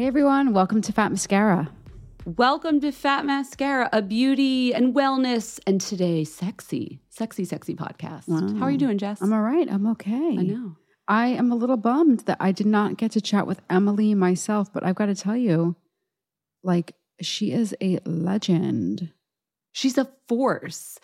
Hey everyone, welcome to Fat Mascara. Welcome to Fat Mascara, a beauty and wellness and today sexy, sexy, sexy podcast. Wow. How are you doing, Jess? I'm all right. I'm okay. I know. I am a little bummed that I did not get to chat with Emily myself, but I've got to tell you, like, she is a legend. She's a force.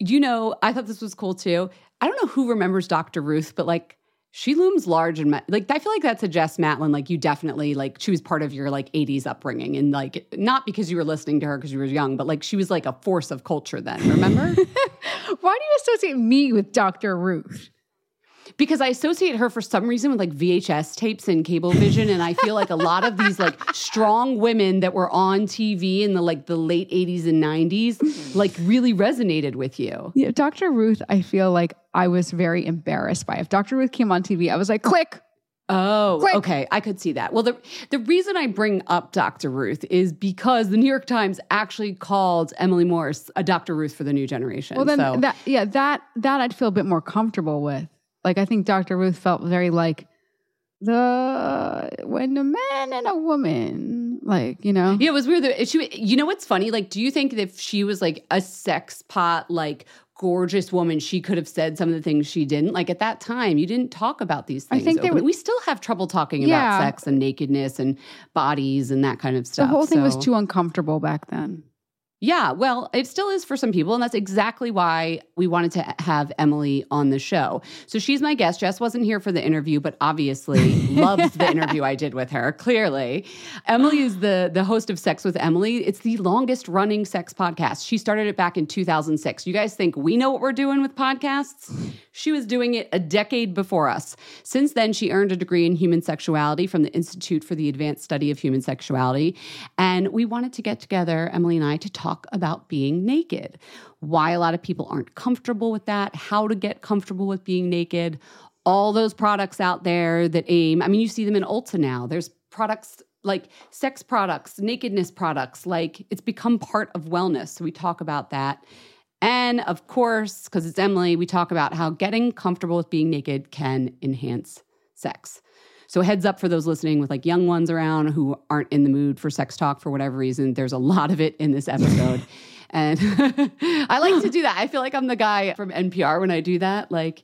You know, I thought this was cool too. I don't know who remembers Dr. Ruth, but like she looms large and like I feel like that's a Jess Matlin. Like you definitely like she was part of your like 80s upbringing and like not because you were listening to her because you were young, but like she was like a force of culture then. Remember? Why do you associate me with Dr. Ruth? Because I associate her for some reason with like VHS tapes and Cablevision, and I feel like a lot of these like strong women that were on TV in the like the late '80s and '90s like really resonated with you. Yeah, Dr. Ruth, I feel like I was very embarrassed by. If Dr. Ruth came on TV, I was like, click. Oh, Quick. okay. I could see that. Well, the the reason I bring up Dr. Ruth is because the New York Times actually called Emily Morse a Dr. Ruth for the new generation. Well, then so that yeah that that I'd feel a bit more comfortable with. Like I think Dr. Ruth felt very like the when a man and a woman, like you know. Yeah, it was weird. That she, you know, what's funny? Like, do you think that if she was like a sex pot, like gorgeous woman, she could have said some of the things she didn't. Like at that time, you didn't talk about these things I think were- we still have trouble talking Yeah. about sex and nakedness and bodies and that kind of stuff The whole thing was too uncomfortable back then. Yeah, well, it still is for some people. And that's exactly why we wanted to have Emily on the show. So she's my guest. Jess wasn't here for the interview, but obviously loves the interview I did with her, clearly. Emily is the, the host of Sex with Emily. It's the longest running sex podcast. She started it back in 2006. You guys think we know what we're doing with podcasts? She was doing it a decade before us. Since then, she earned a degree in human sexuality from the Institute for the Advanced Study of Human Sexuality. And we wanted to get together, Emily and I, to talk about being naked, why a lot of people aren't comfortable with that, how to get comfortable with being naked, all those products out there that aim. I mean, you see them in Ulta now. There's products like sex products, nakedness products, like it's become part of wellness. So we talk about that. And of course, because it's Emily, we talk about how getting comfortable with being naked can enhance sex. So heads up for those listening with like young ones around who aren't in the mood for sex talk for whatever reason. There's a lot of it in this episode. and I like to do that. I feel like I'm the guy from NPR when I do that. Like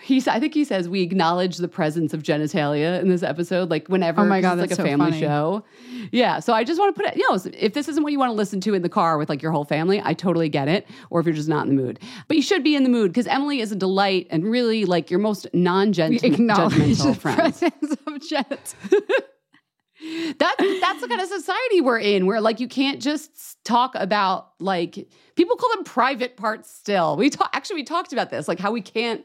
he's I think he says we acknowledge the presence of genitalia in this episode. Like whenever Oh my God, it's like a so family funny. show. Yeah. So I just want to put it, you know, if this isn't what you want to listen to in the car with like your whole family, I totally get it. Or if you're just not in the mood. But you should be in the mood because Emily is a delight and really like your most We acknowledge the non-judgmental friend. presence of genitals. That's that's the kind of society we're in where like you can't just talk about like people call them private parts still. We talk actually we talked about this, like how we can't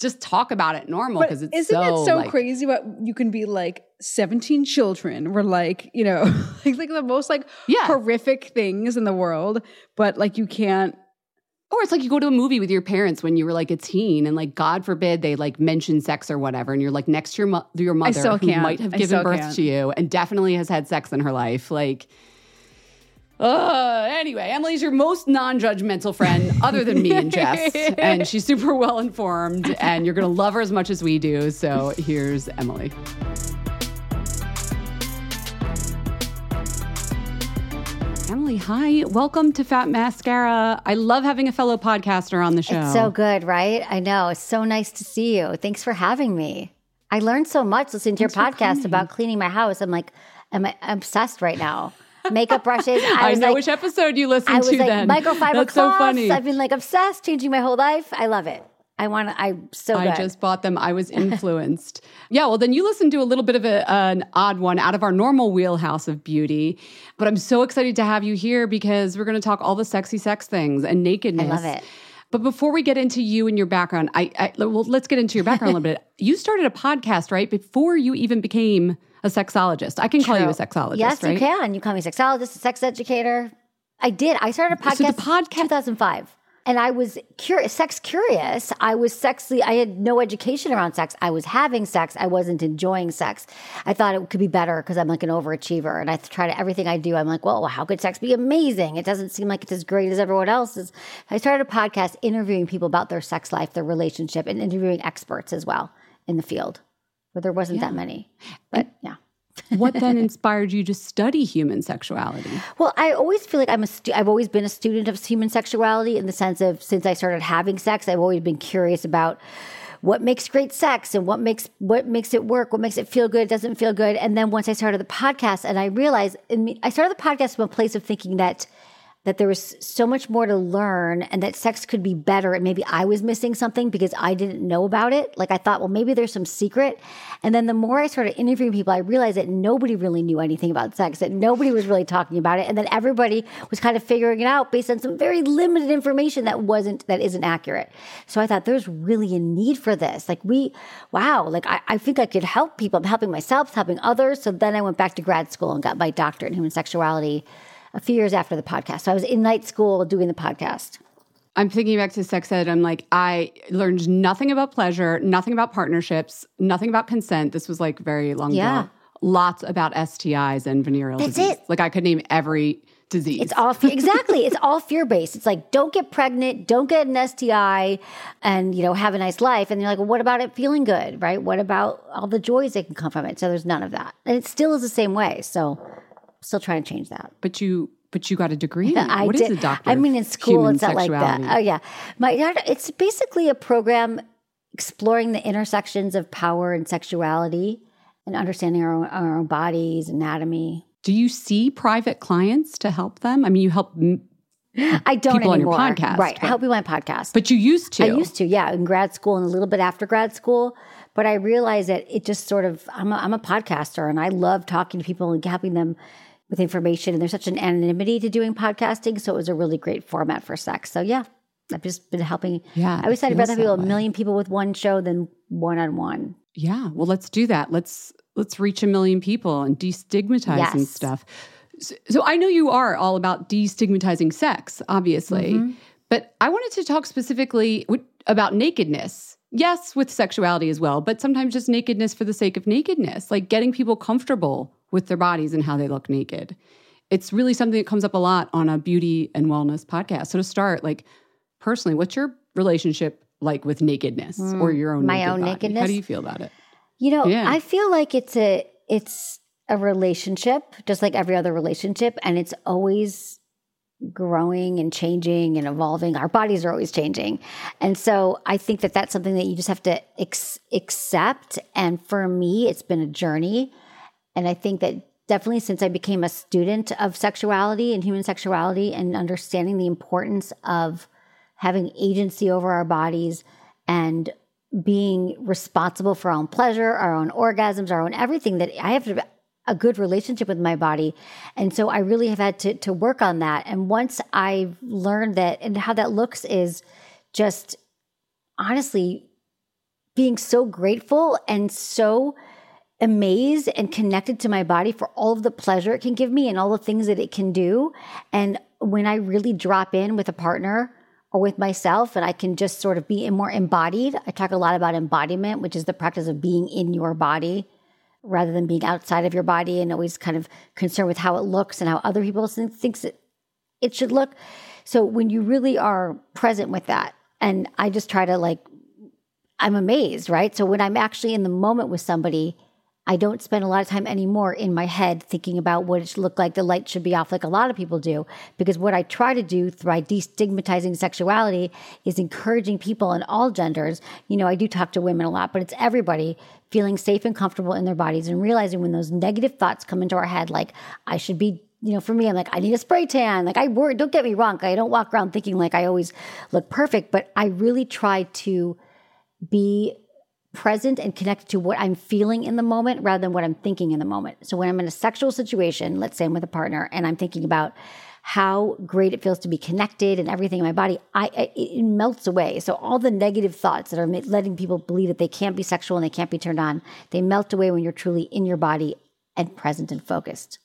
just talk about it normal because it's isn't so, it so like- crazy what you can be like 17 children were like, you know, like, like the most like Yeah. horrific things in the world, but like you can't Or it's like you go to a movie with your parents when you were like a teen, and like God forbid they like mention sex or whatever, and you're like next to your mo- your mother who might have given birth can't. to you and definitely has had sex in her life. Like, uh, anyway, Emily's your most non-judgmental friend other than me and Jess, and she's super well informed, and you're gonna love her as much as we do. So here's Emily. Emily, hi. Welcome to Fat Mascara. I love having a fellow podcaster on the show. It's so good, right? I know. It's so nice to see you. Thanks for having me. I learned so much listening to your podcast about cleaning my house. I'm like, am I'm obsessed right now. Makeup brushes. I, I was know like, which episode you listened I was to like then. microfiber That's so funny. I've been like obsessed, changing my whole life. I love it. I want to. I'm so good. I just bought them. I was influenced. yeah, well, then you listened to a little bit of a, an odd one out of our normal wheelhouse of beauty. But I'm so excited to have you here because we're going to talk all the sexy sex things and nakedness. I love it. But before we get into you and your background, I, I well, let's get into your background a little bit. You started a podcast, right? Before you even became a sexologist. I can call you a sexologist, Yes, right? you can. You call me a sexologist, a sex educator. I did. I started a podcast, So the podca- 2005. And I was curious, sex curious. I was sexy. I had no education around sex. I was having sex. I wasn't enjoying sex. I thought it could be better because I'm like an overachiever. And I try to, everything I do, I'm like, well, how could sex be amazing? It doesn't seem like it's as great as everyone else's. I started a podcast interviewing people about their sex life, their relationship, and interviewing experts as well in the field, but there wasn't that many. But yeah. what then inspired you to study human sexuality? Well, I always feel like I'm a stu- I've always been a student of human sexuality in the sense of since I started having sex, I've always been curious about what makes great sex and what makes what makes it work, what makes it feel good, doesn't feel good. And then once I started the podcast, and I realized, in me, I started the podcast from a place of thinking that that there was so much more to learn and that sex could be better and maybe I was missing something because I didn't know about it. Like I thought, well, maybe there's some secret. And then the more I started interviewing people, I realized that nobody really knew anything about sex, that nobody was really talking about it. And then everybody was kind of figuring it out based on some very limited information that wasn't, that isn't accurate. So I thought there's really a need for this. Like we, wow, like I, I think I could help people. I'm helping myself, helping others. So then I went back to grad school and got my doctorate in human sexuality a few years after the podcast. So I was in night school doing the podcast. I'm thinking back to sex ed. I'm like, I learned nothing about pleasure, nothing about partnerships, nothing about consent. This was like very long Yeah. ago. Lots about STIs and venereal That's disease. it. Like I could name every disease. It's all fear, exactly. It's all fear based. It's like don't get pregnant, don't get an STI, and you know have a nice life. And you're like, well, what about it feeling good, right? What about all the joys that can come from it? So there's none of that, and it still is the same way. So, still trying to change that. but you but you got a degree. I What is did. a doctor? I mean, in school, it's not like that. Oh, yeah. My it's basically a program exploring the intersections of power and sexuality and understanding our own, our own bodies, anatomy. Do you see private clients to help them? I mean, you help, m- I don't People on your anymore. podcast, right? but- Help you on my podcast. but you used to. I used to, yeah, in grad school and a little bit after grad school. But I realized that it just sort of, I'm a, I'm a podcaster and I love talking to people and helping them with information. And there's such an anonymity to doing podcasting. So it was a really great format for sex. So yeah, I've just been helping. Yeah, I always said I'd rather have a million people with one show than one on one. Yeah, well, let's do that. Let's let's reach a million people and destigmatizing Yes. stuff. So, so I know you are all about destigmatizing sex, obviously, Mm-hmm. but I wanted to talk specifically w- about nakedness. Yes, with sexuality as well, but sometimes just nakedness for the sake of nakedness, like getting people comfortable with their bodies and how they look naked. It's really something that comes up a lot on a beauty and wellness podcast. So to start, like personally, what's your relationship like with nakedness or your own Mm, my naked own body? nakedness? How do you feel about it? You know, Yeah. I feel like it's a it's a relationship, just like every other relationship, and it's always growing and changing and evolving. Our bodies are always changing, and so I think that that's something that you just have to ex- accept. And for me, it's been a journey, and I think that definitely since I became a student of sexuality and human sexuality and understanding the importance of having agency over our bodies and being responsible for our own pleasure, our own orgasms, our own everything, that I have to a good relationship with my body. And so I really have had to, to work on that. And once I've learned that and how that looks is just honestly being so grateful and so amazed and connected to my body for all of the pleasure it can give me and all the things that it can do. And when I really drop in with a partner or with myself and I can just sort of be more embodied, I talk a lot about embodiment, which is the practice of being in your body rather than being outside of your body and always kind of concerned with how it looks and how other people think it, it should look. So when you really are present with that, and I just try to like I'm amazed, right? So when I'm actually in the moment with somebody, I don't spend a lot of time anymore in my head thinking about what it should look like. The light should be off, like a lot of people do. Because what I try to do by destigmatizing sexuality is encouraging people in all genders. You know, I do talk to women a lot, but it's everybody feeling safe and comfortable in their bodies and realizing when those negative thoughts come into our head, like, I should be you know, for me, I'm like, I need a spray tan. Like, I worry, don't get me wrong. I don't walk around thinking like I always look perfect, but I really try to be present and connected to what I'm feeling in the moment rather than what I'm thinking in the moment. So when I'm in a sexual situation, let's say I'm with a partner and I'm thinking about how great it feels to be connected and everything in my body, I, it melts away. So all the negative thoughts that are letting people believe that they can't be sexual and they can't be turned on, they melt away when you're truly in your body and present and focused.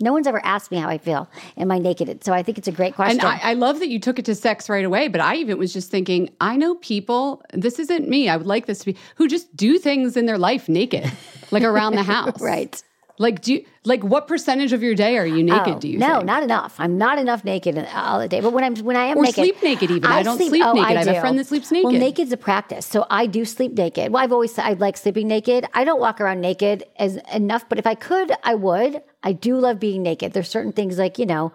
No one's ever asked me how I feel. Am I naked? So I think it's a great question. And I, I love that you took it to sex right away, but I even was just thinking, I know people, this isn't me, I would like this to be, who just do things in their life naked, like around the house. right. Like, do you, like what percentage of your day are you naked, Oh, do you no, think? not enough. I'm not enough naked all the day. But when I'm when I am Or naked, sleep naked even. I don't sleep oh, naked. I have a friend that sleeps naked. Well, naked's a practice, so I do sleep naked. Well, I've always said I like sleeping naked. I don't walk around naked as enough, but if I could, I would. I do love being naked. There's certain things like you know.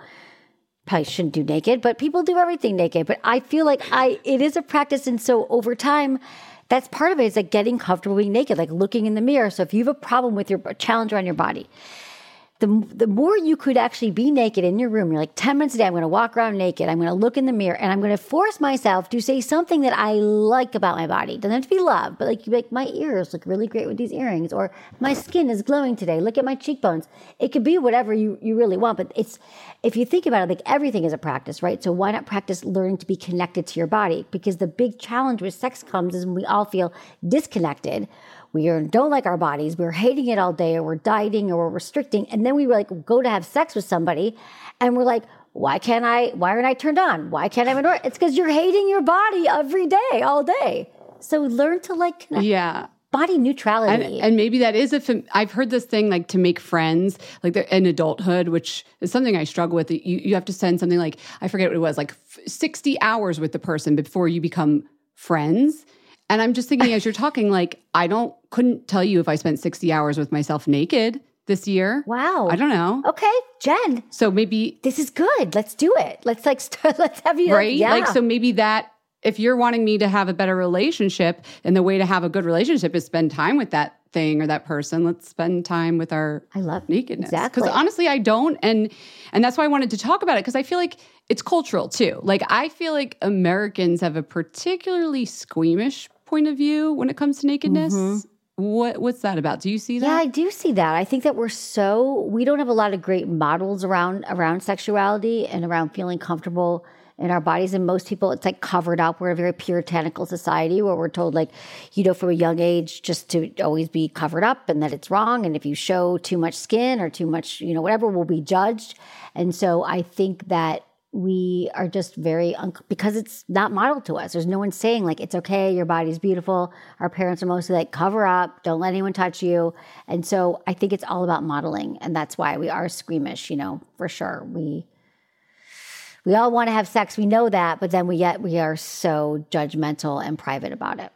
Probably shouldn't do naked, but people do everything naked. But I feel like I it is a practice, and so over time, that's part of it. Is like getting comfortable being naked, like looking in the mirror. So if you have a problem with your challenge around your body, the, the more you could actually be naked in your room, you're like 10 minutes a day, I'm going to walk around naked. I'm going to look in the mirror and I'm going to force myself to say something that I like about my body. Doesn't have to be love, but like, like my ears look really great with these earrings or my skin is glowing today. Look at my cheekbones. It could be whatever you, you really want, but it's, if you think about it, like everything is a practice, right? So why not practice learning to be connected to your body? Because the big challenge with sex comes is when we all feel disconnected we are, don't like our bodies, we're hating it all day, or we're dieting, or we're restricting, and then we like go to have sex with somebody, and we're like, why can't I? Why aren't I turned on? Why can't I? An It's because you're hating your body every day, all day. So learn to like connect. yeah. body neutrality. And, and maybe that is a. Fam- I've heard this thing like to make friends, like in adulthood, which is something I struggle with. You you have to send something like I forget what it was, like f- sixty hours with the person before you become friends. And I'm just thinking as you're talking, like I don't couldn't tell you if I spent sixty hours with myself naked this year. Wow. I don't know. Okay, Jen, So maybe this is good. Let's do it. Let's like start. Let's have you. right? Yeah. Like so maybe that if you're wanting me to have a better relationship and the way to have a good relationship is spend time with that thing or that person, let's spend time with our I love nakedness. Exactly. Because honestly, I don't, and and that's why I wanted to talk about it because I feel like it's cultural too. Like I feel like Americans have a particularly squeamish point of view when it comes to nakedness. What what's that about? Do you see that? Mm-hmm. Yeah, I do see that. I think that we're so we don't have a lot of great models around around sexuality and around feeling comfortable in our bodies. And most people, it's like covered up. We're a very puritanical society where we're told, like, you know, from a young age, just to always be covered up and that it's wrong. And if you show too much skin or too much, you know, whatever, will be judged. And so I think that we are just very un- because it's not modeled to us. There's no one saying like it's okay, your body's beautiful. Our parents are mostly like cover up, don't let anyone touch you. And so I think it's all about modeling, and that's why we are squeamish. You know, for sure. We we all want to have sex, we know that, but then we yet we are so judgmental and private about it.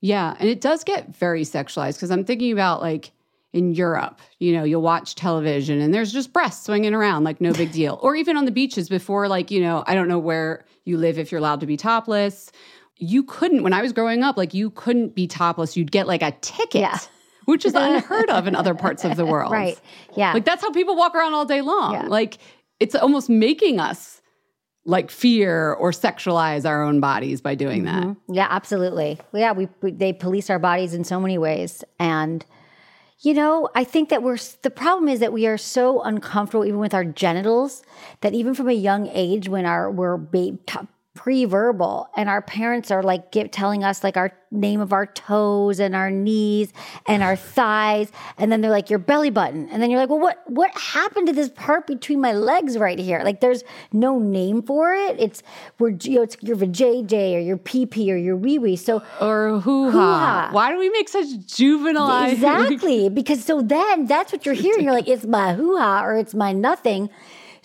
Yeah, and it does get very sexualized because I'm thinking about like in Europe, you know, you'll watch television and there's just breasts swinging around like no big deal. Or even on the beaches before, like, you know, I don't know where you live if you're allowed to be topless. You couldn't, when I was growing up, like you couldn't be topless. You'd get like a ticket, Yeah. which is unheard of in other parts of the world. Right? Yeah. Like that's how people walk around all day long. Yeah. Like it's almost making us like fear or sexualize our own bodies by doing that. Mm-hmm. Yeah, absolutely. Yeah, we, we they police our bodies in so many ways, and you know, I think that we're the problem is that we are so uncomfortable even with our genitals that even from a young age, when our we're ba- t- pre-verbal and our parents are like give, telling us like our name of our toes and our knees and our thighs and then they're like your belly button and then you're like well what what happened to this part between my legs right here like there's no name for it it's we're you know it's your vajayjay or your pp or your wee wee so Or hoo ha. Hoo-ha. Why do we make such juvenile Exactly. because so then that's what you're hearing. You're like, it's my hoo ha or it's my nothing.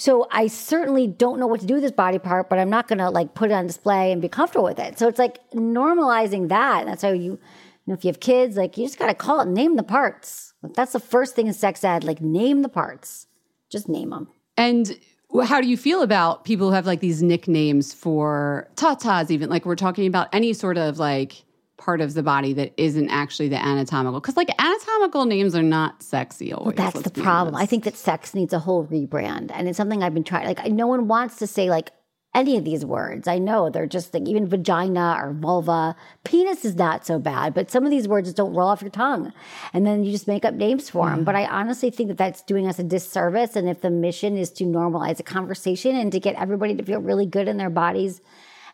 So I certainly don't know what to do with this body part, but I'm not going to like put it on display and be comfortable with it. So it's like normalizing that. That's how you, you know, if you have kids, like you just got to call it, name the parts. Like, that's the first thing in sex ed. Like name the parts. Just name them. And how do you feel about people who have like these nicknames for tatas, even like we're talking about any sort of like part of the body that isn't actually the anatomical? Because like anatomical names are not sexy always. That's the problem. I think that sex needs a whole rebrand, and it's something I've been trying. Like, no one wants to say like any of these words. I know they're just like even vagina or vulva. Penis is not so bad, but some of these words just don't roll off your tongue, and then you just make up names for them. But I honestly think that that's doing us a disservice. And if the mission is to normalize a conversation and to get everybody to feel really good in their bodies.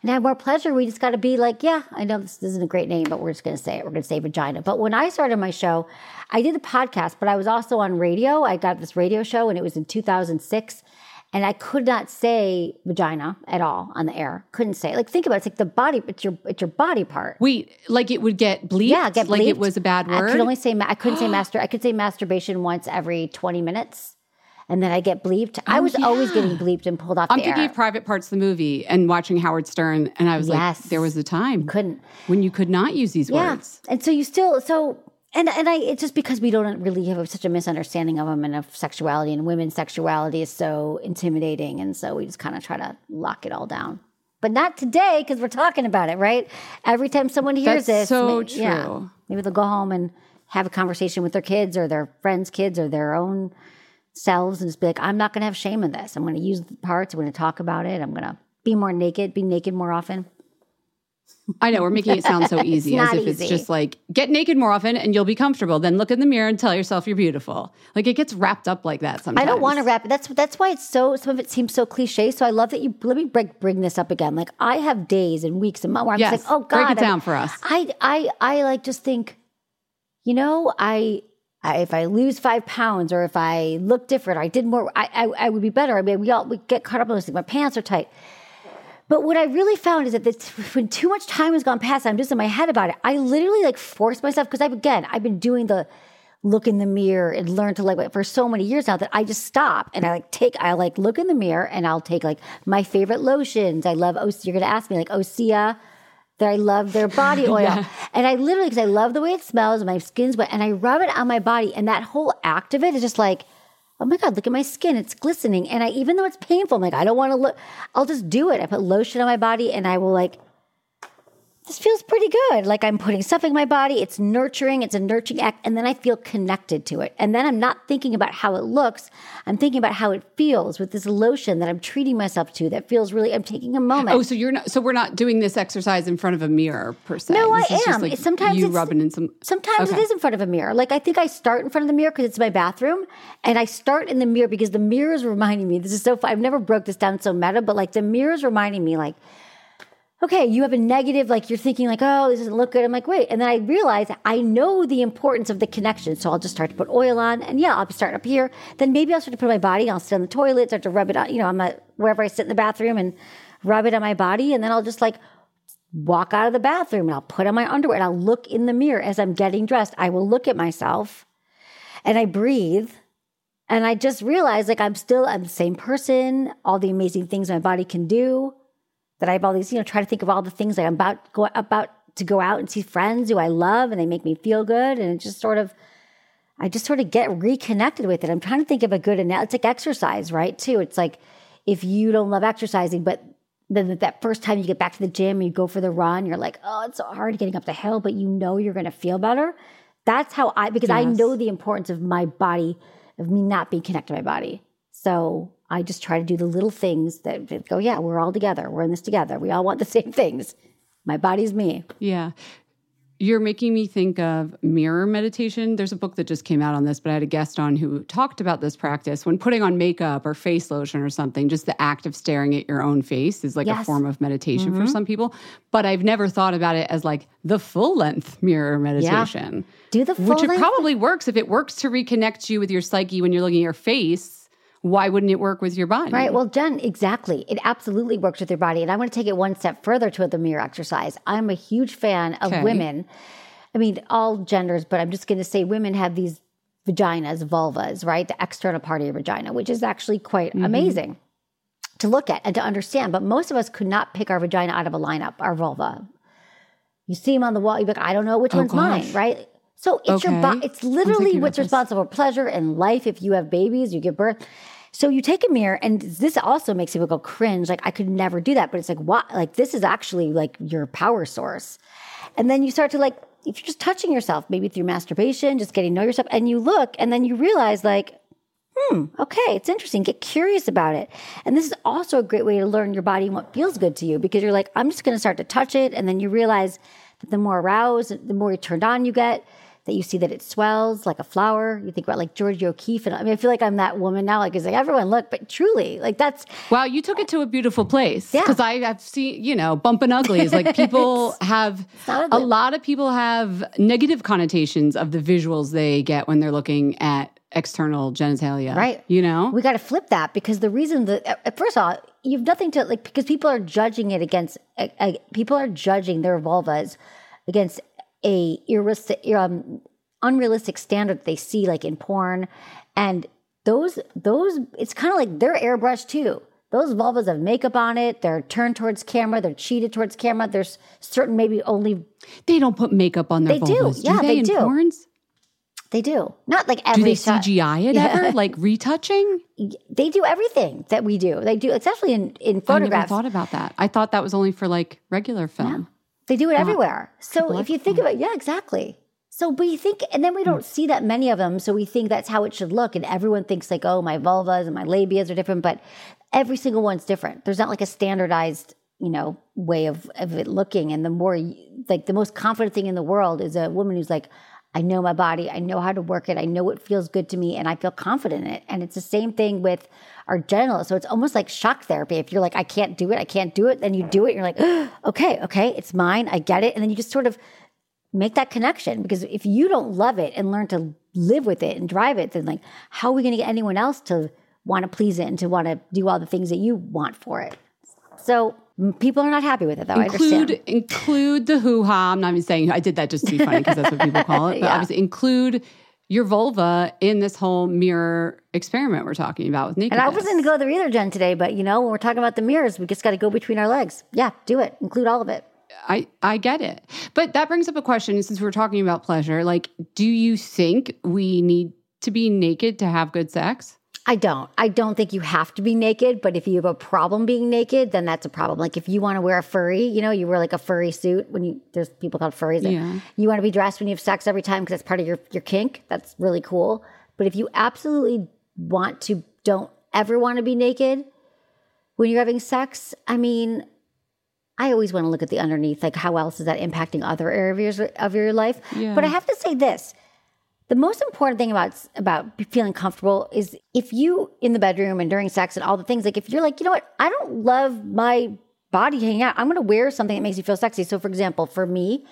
And have more pleasure. We just got to be like, yeah, I know this isn't a great name, but we're just going to say it. We're going to say vagina. But when I started my show, I did a podcast, but I was also on radio. I got this radio show, and it was in 2006. And I could not say vagina at all on the air. Couldn't say. it. Like think about it. It's like the body. It's your it's your body part. Wait, like it would get bleeped? Yeah, get like it was a bad word. I could only say ma- I couldn't say master. I could say masturbation once every 20 minutes, and then I get bleeped. I oh, was always getting bleeped and pulled off Oh, I'm thinking air. of Private Parts, the movie, and watching Howard Stern, and I was Yes. like, there was a time Couldn't. when you could not use these Yeah. words. And so you still so and and I it's just because we don't really have such a misunderstanding of them and of sexuality and women's sexuality is so intimidating and so we just kind of try to lock it all down. But not today because we're talking about it, right? Every time someone hears That's this, so ma- yeah, true. maybe they'll go home and have a conversation with their kids or their friends' kids or their own selves and just be like, I'm not going to have shame in this. I'm going to use the parts. I'm going to talk about it. I'm going to be more naked, be naked more often. I know we're making it sound so easy, as if it's just like get naked more often and you'll be comfortable. Then look in the mirror and tell yourself you're beautiful. Like it gets wrapped up like that sometimes. I don't want to wrap it. That's that's why it's so. Some of it seems so cliche. So I love that you. Let me bring, bring this up again. Like I have days and weeks and months where I'm Yes, just like, oh god, break it down for us. I I I like just think, you know, I. I, if I lose five pounds or if I look different, or I did more, I, I, I would be better. I mean, we all we get caught up on those things. My pants are tight. But what I really found is that this, when too much time has gone past, I'm just in my head about it. I literally like force myself because I've again I've been doing the look in the mirror and learn to like for so many years now that I just stop and I like take I like look in the mirror and I'll take like my favorite lotions. I love oh, Os- you're gonna ask me like oh, Osea that I love their body oil. And I literally, because I love the way it smells, my skin's wet, and I rub it on my body. And that whole act of it is just like, oh my God, look at my skin. It's glistening. And I, even though it's painful, I'm like, I don't want to look, I'll just do it. I put lotion on my body and I will like, this feels pretty good. Like I'm putting stuff in my body. It's nurturing. It's a nurturing act. And then I feel connected to it. And then I'm not thinking about how it looks. I'm thinking about how it feels with this lotion that I'm treating myself to that feels really, I'm taking a moment. Oh, so you're not, so we're not doing this exercise in front of a mirror per se. No, I This is just am. like Sometimes you rubbing in some. Sometimes Okay. it is in front of a mirror. Like I think I start in front of the mirror because it's my bathroom, and I start in the mirror because the mirror is reminding me. This is so. Fun. I've never broke this down so meta, but like the mirror is reminding me, like, okay, you have a negative. Like you're thinking, like, oh, this doesn't look good. I'm like, wait, and then I realize I know the importance of the connection, so I'll just start to put oil on, and yeah, I'll start up here. Then maybe I'll start to put my body. I'll sit on the toilet, start to rub it on, you know, on my wherever I sit in the bathroom, and rub it on my body, and then I'll just like walk out of the bathroom and I'll put on my underwear and I'll look in the mirror as I'm getting dressed. I will look at myself and I breathe. And I just realize like I'm still I'm the same person, all the amazing things my body can do. That I have all these, you know, try to think of all the things like I'm about go about to go out and see friends who I love and they make me feel good. And it just sort of I just sort of get reconnected with it. I'm trying to think of a good analogy. It's like exercise, right? Too. It's like if you don't love exercising, but then that first time you get back to the gym, you go for the run, you're like, oh, it's so hard getting up the hill, but you know you're going to feel better. That's how I, because I know the importance of my body, of me not being connected to my body. So I just try to do the little things that go, yeah, we're all together. We're in this together. We all want the same things. My body's me. Yeah. You're making me think of mirror meditation. There's a book that just came out on this, but I had a guest on who talked about this practice when putting on makeup or face lotion or something. Just the act of staring at your own face is like a form of meditation for mm-hmm. some people. But I've never thought about it as like the full length mirror meditation, Do the full which it probably works. If it works to reconnect you with your psyche when you're looking at your face, why wouldn't it work with your body? Right. Well, Jen, exactly. It absolutely works with your body. And I want to take it one step further to the mirror exercise. I'm a huge fan of Okay. women. I mean, all genders, but I'm just going to say women have these vaginas, vulvas, right? The external part of your vagina, which is actually quite mm-hmm. amazing to look at and to understand. But most of us could not pick our vagina out of a lineup, our vulva. You see them on the wall, you're like, I don't know which oh, one's mine, right? So it's your body. It's literally what's responsible for pleasure and life. If you have babies, you give birth. So you take a mirror, and this also makes people go cringe. Like I could never do that, but it's like what? Like this is actually like your power source. And then you start to like, if you're just touching yourself, maybe through masturbation, just getting to know yourself, and you look, and then you realize like, hmm, okay, it's interesting. Get curious about it. And this is also a great way to learn your body and what feels good to you because you're like, I'm just going to start to touch it. And then you realize that the more aroused, the more turned on you get, that you see that it swells like a flower. You think about like George O'Keeffe. And I mean, I feel like I'm that woman now. Like, it's like, everyone look, but truly, like that's, Wow, you took it to a beautiful place. Yeah. Because I have seen, you know, bumping uglies. Like people have, not a lot of people have negative connotations of the visuals they get when they're looking at external genitalia. Right. You know? We got to flip that because the reason that uh, first of all, you have nothing to like because people are judging it against uh, uh, people are judging their vulvas against a um, unrealistic standard they see like in porn, and those those it's kind of like they're airbrushed too. Those vulvas have makeup on it. They're turned towards camera. They're cheated towards camera. There's certain maybe only they don't put makeup on their They do. vulvas. Yeah, they, they in do. porns? they do not like every Do they. CGI it Yeah. ever? Like retouching? They do everything that we do. They do, especially in in I never photographs. thought about that. I thought that was only for like regular film. They do it everywhere. So if you think of it, yeah, exactly. So we think, and then we don't see that many of them. So we think that's how it should look. And everyone thinks like, oh, my vulvas and my labias are different, but every single one's different. There's not like a standardized, you know, way of, of it looking. And the more, like the most confident thing in the world is a woman who's like, I know my body. I know how to work it. I know what feels good to me and I feel confident in it. And it's the same thing with our genitals. So it's almost like shock therapy. If you're like, I can't do it, I can't do it, then you do it. You're like, okay, okay, it's mine. I get it. And then you just sort of make that connection because if you don't love it and learn to live with it and drive it, then like, how are we going to get anyone else to want to please it and to want to do all the things that you want for it? So people are not happy with it though. I include include the hoo ha. I'm not even saying I did that just to be funny because that's what people call it. But Yeah. obviously, include your vulva in this whole mirror experiment we're talking about with And. I wasn't going to go there either, Jen, today, but you know, when we're talking about the mirrors, we just got to go between our legs. Yeah, do it. Include all of it. I I get it. But that brings up a question since we're talking about pleasure. Like, do you think we need to be naked to have good sex? I don't. I don't think you have to be naked, but if you have a problem being naked, then that's a problem. Like if you want to wear a furry, you know, you wear like a furry suit when you there's people called furries. Yeah. You want to be dressed when you have sex every time because that's part of your your kink. That's really cool. But if you absolutely want to, don't ever want to be naked when you're having sex. I mean, I always want to look at the underneath, like how else is that impacting other areas of your life. Yeah. But I have to say this: the most important thing about about feeling comfortable is if you in the bedroom and during sex and all the things. Like if you're like, you know what, I don't love my body hanging out. I'm going to wear something that makes me feel sexy. So, for example, for me,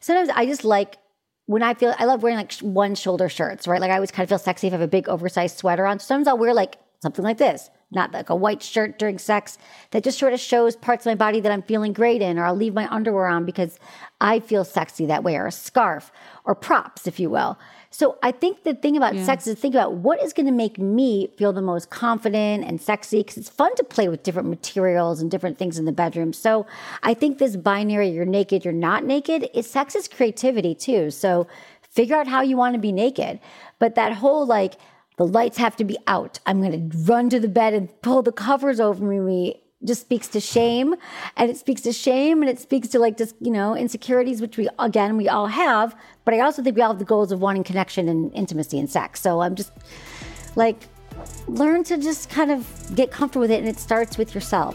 sometimes I just like when I feel I love wearing like one shoulder shirts, right? Like I always kind of feel sexy if I have a big oversized sweater on. Sometimes I'll wear like something like this, not like a white shirt during sex that just sort of shows parts of my body that I'm feeling great in, or I'll leave my underwear on because I feel sexy that way, or a scarf, or props, if you will. So I think the thing about Yeah. sex is think about what is going to make me feel the most confident and sexy because it's fun to play with different materials and different things in the bedroom. So I think this binary, you're naked, you're not naked, is sex is creativity too. So figure out how you want to be naked. But that whole like, the lights have to be out. I'm going to run to the bed and pull the covers over me just speaks to shame and it speaks to shame and it speaks to like just you know insecurities which we again we all have but i also think we all have the goals of wanting connection and intimacy and sex. So i'm just like learn to just kind of get comfortable with it and it starts with yourself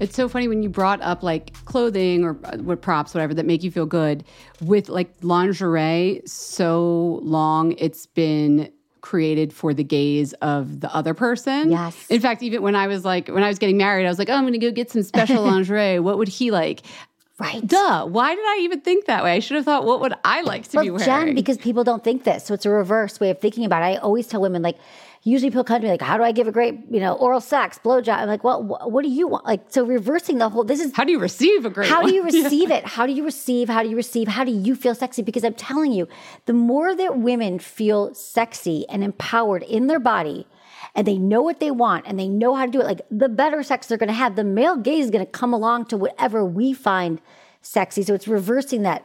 It's so funny when you brought up like clothing or uh, what props, whatever, that make you feel good. With like lingerie, so long it's been created for the gaze of the other person. Yes. In fact, even when I was like, when I was getting married, I was like, oh, I'm going to go get some special lingerie. What would he like? Right. Duh. Why did I even think that way? I should have thought, what would I like to Well, be wearing? Jen, because people don't think this. So it's a reverse way of thinking about it. I always tell women, like, usually people come to me, like, how do I give a great, you know, oral sex, blowjob? I'm like, well, wh- what do you want? Like, so reversing the whole, this is How do you receive a great how do you receive it? How do you receive? How do you receive? How do you feel sexy? Because I'm telling you, the more that women feel sexy and empowered in their body, and they know what they want and they know how to do it, like the better sex they're going to have. The male gaze is going to come along to whatever we find sexy. So it's reversing that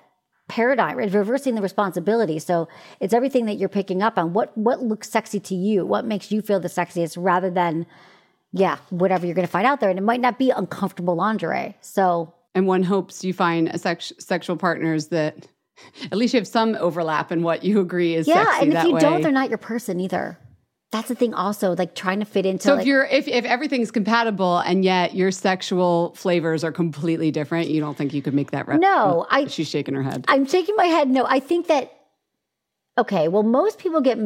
paradigm, right? reversing the responsibility. So it's everything that you're picking up on. What what looks sexy to you? What makes you feel the sexiest rather than yeah, whatever you're going to find out there. And it might not be uncomfortable lingerie. So and one hopes you find a sex- sexual partners that at least you have some overlap in what you agree is yeah, and if you way. don't, they're not your person either. That's the thing. Also, like trying to fit into. so like, if you're if, if everything's compatible and yet your sexual flavors are completely different, you don't think you could make that right? no, I She's shaking her head. I'm shaking my head. No, I think that. Okay, well, most people get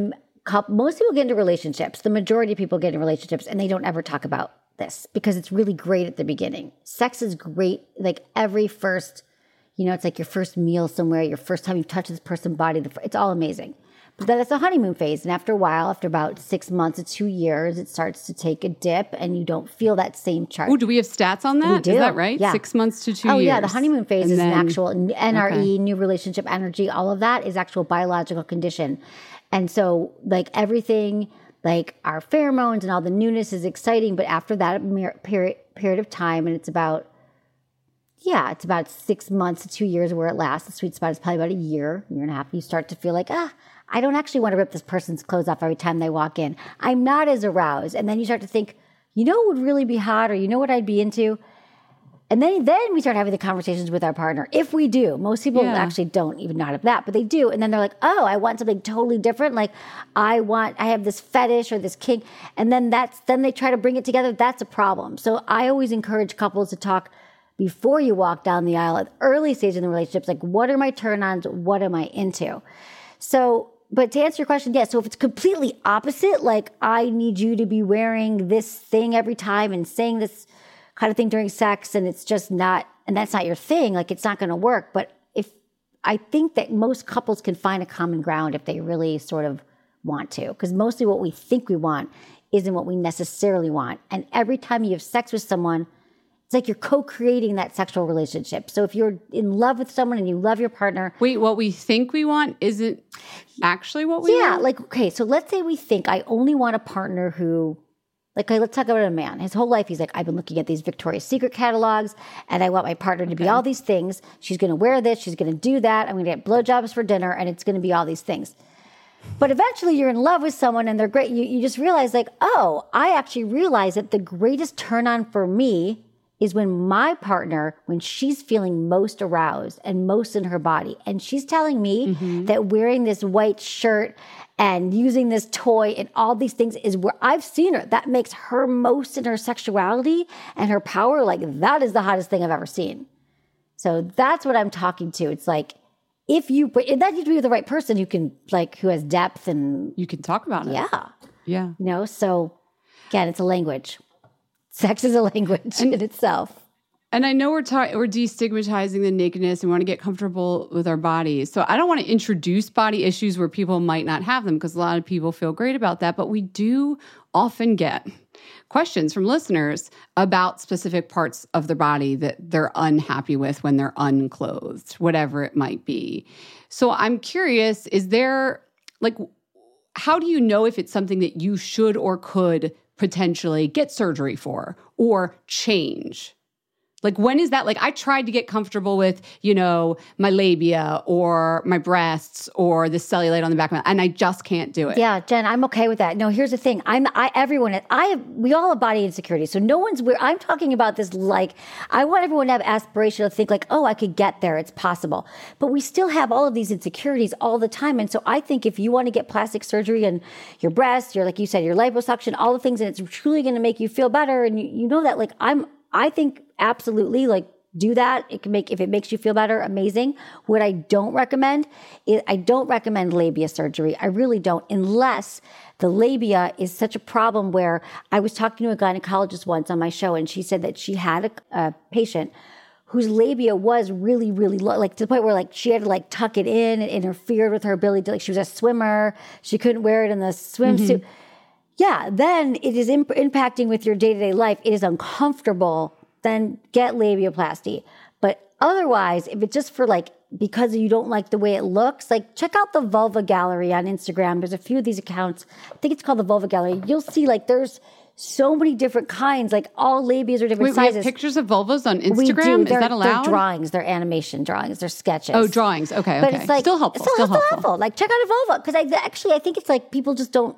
most people get into relationships. The majority of people get into relationships, and they don't ever talk about this because it's really great at the beginning. Sex is great, like every first, you know, it's like your first meal somewhere, your first time you touch this person's body. the It's all amazing. But it's a honeymoon phase, and after a while, after about six months to two years, it starts to take a dip, and you don't feel that same charge. Oh, do we have stats on that? Is do. that right? Yeah. Six months to two Oh years. yeah, the honeymoon phase And is then- an actual NRE, okay. new relationship energy. All of that is actual biological condition, and so like everything, like our pheromones and all the newness is exciting. But after that period period of time, and it's about yeah, it's about six months to two years where it lasts. The sweet spot is probably about a year, year and a half. You start to feel like ah. I don't actually want to rip this person's clothes off every time they walk in. I'm not as aroused. And then you start to think, you know what would really be hot or you know what I'd be into? And then then we start having the conversations with our partner. If we do, most people Yeah. actually don't even not of that, but they do. And then they're like, "Oh, I want something totally different. Like I want I have this fetish or this kink." And then that's then they try to bring it together. That's a problem. So I always encourage couples to talk before you walk down the aisle at early stage in the relationships like what are my turn-ons? What am I into? So but to answer your question, yes. so if it's completely opposite, like I need you to be wearing this thing every time and saying this kind of thing during sex, and it's just not, and that's not your thing, like it's not going to work. But if I think that most couples can find a common ground if they really sort of want to, because mostly what we think we want isn't what we necessarily want. And every time you have sex with someone, like you're co-creating that sexual relationship. So if you're in love with someone and you love your partner, Wait, what we think we want isn't actually what we yeah, want? like okay, so let's say we think I only want a partner who Like, okay, let's talk about a man. His whole life, he's like, I've been looking at these Victoria's Secret catalogs, and I want my partner to be all these things. She's going to wear this. She's going to do that. I'm going to get blowjobs for dinner, and it's going to be all these things. But eventually, you're in love with someone, and they're great. You, you just realize, like, oh, I actually realize that the greatest turn on for me is when my partner, when she's feeling most aroused and most in her body, and she's telling me mm-hmm. that wearing this white shirt and using this toy and all these things is where I've seen her. That makes her most in her sexuality and her power. Like, that is the hottest thing I've ever seen. So that's what I'm talking to. It's like, if you, that needs to be the right person who can, like, who has depth and, You can talk about it. yeah, Yeah. you know? So again, it's a language. Sex is a language in itself. And I know we're ta- we're destigmatizing the nakedness and we want to get comfortable with our bodies. So I don't want to introduce body issues where people might not have them because a lot of people feel great about that. But we do often get questions from listeners about specific parts of their body that they're unhappy with when they're unclothed, whatever it might be. So I'm curious: is there like how do you know if it's something that you should or could potentially get surgery for or change? Like when is that like I tried to get comfortable with, you know, my labia or my breasts or the cellulite on the back of my and I just can't do it. Yeah, Jen, I'm okay with that. No, here's the thing. I'm I everyone I we all have body insecurity. So no one's we're I'm talking about this like I want everyone to have aspiration to think like, oh, I could get there. It's possible. But we still have all of these insecurities all the time. And so I think if you want to get plastic surgery and your breasts, your like you said, your liposuction, all the things, and it's truly gonna make you feel better. And you, you know that like I'm I think absolutely like do that. It can make if it makes you feel better, amazing. What I don't recommend is I don't recommend labia surgery. I really don't, unless the labia is such a problem where I was talking to a gynecologist once on my show, and she said that she had a, a patient whose labia was really, really low, like to the point where like she had to like tuck it in and interfered with her ability to like she was a swimmer. She couldn't wear it in the swimsuit. Mm-hmm. Yeah, then it is imp- impacting with your day to day life. It is uncomfortable. Then get labiaplasty. But otherwise, if it's just for like because you don't like the way it looks, like check out the Vulva Gallery on Instagram. There's a few of these accounts. I think it's called the Vulva Gallery. You'll see like there's so many different kinds. Like all labias are different Wait, we have sizes. pictures of vulvas on Instagram. We do. Is They're, that allowed? They're drawings. They're animation drawings. They're sketches. Oh, drawings. Okay, But okay. it's like Still helpful, Still, still still helpful. helpful. Like check out a vulva because I actually I think it's like people just don't.